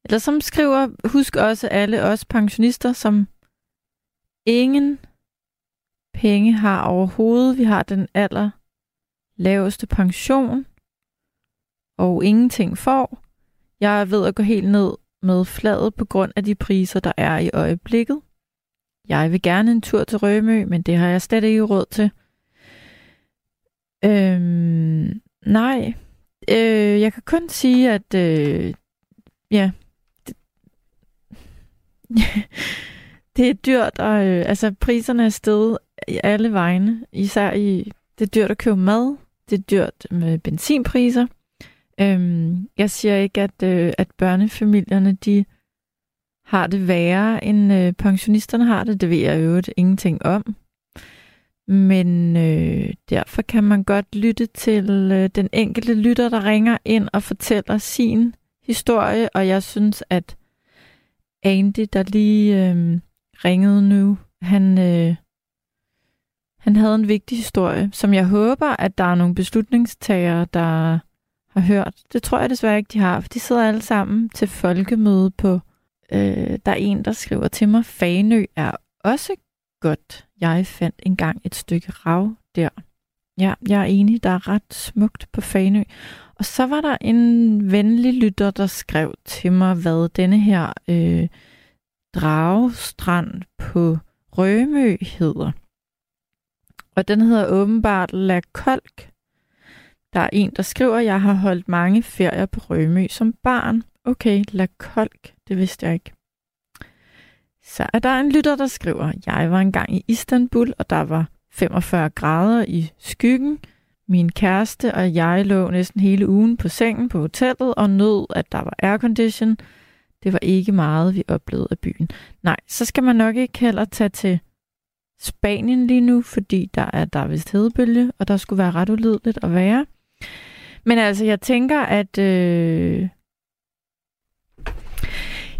Eller som skriver, husk også alle os pensionister, som ingen penge har overhovedet. Vi har den aller laveste pension, og ingenting får. Jeg er ved at gå helt ned med fladet på grund af de priser, der er i øjeblikket. Jeg vil gerne en tur til Rømø, men det har jeg slet ikke råd til. Øhm, nej. Øh, jeg kan kun sige, at øh, ja, det, det er dyrt, og øh, altså priserne er steget i alle vegne. Især i, det er dyrt at købe mad, det er dyrt med benzinpriser. Øhm, jeg siger ikke, at, øh, at børnefamilierne, de har det værre, end øh, pensionisterne har det. Det ved jeg jo ingenting om. Men øh, derfor kan man godt lytte til øh, den enkelte lytter, der ringer ind og fortæller sin historie. Og jeg synes, at Andy, der lige øh, ringede nu, han, øh, han havde en vigtig historie, som jeg håber, at der er nogle beslutningstagere, der har hørt. Det tror jeg desværre ikke, de har, for de sidder alle sammen til folkemøde på Øh, der er en, der skriver til mig, Fanø er også godt. Jeg fandt engang et stykke rav der. Ja, jeg er enig, der er ret smukt på Fanø. Og så var der en venlig lytter, der skrev til mig, hvad denne her øh, dragestrand på Rømø hedder. Og den hedder åbenbart La Kolk. Der er en, der skriver, jeg har holdt mange ferier på Rømø som barn. Okay, La Kolk, det vidste jeg ikke. Så er der en lytter, der skriver, jeg var engang i Istanbul, og der var 45 grader i skyggen. Min kæreste og jeg lå næsten hele ugen på sengen på hotellet og nød, at der var aircondition. Det var ikke meget, vi oplevede af byen. Nej, så skal man nok ikke heller tage til Spanien lige nu, fordi der er der vist hedebølge, og der skulle være ret ulideligt at være. Men altså, jeg tænker, at øh,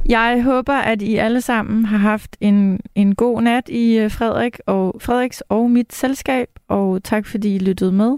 jeg håber, at I alle sammen har haft en, en god nat i øh, Frederik og, Frederiks og mit selskab, og tak fordi I lyttede med.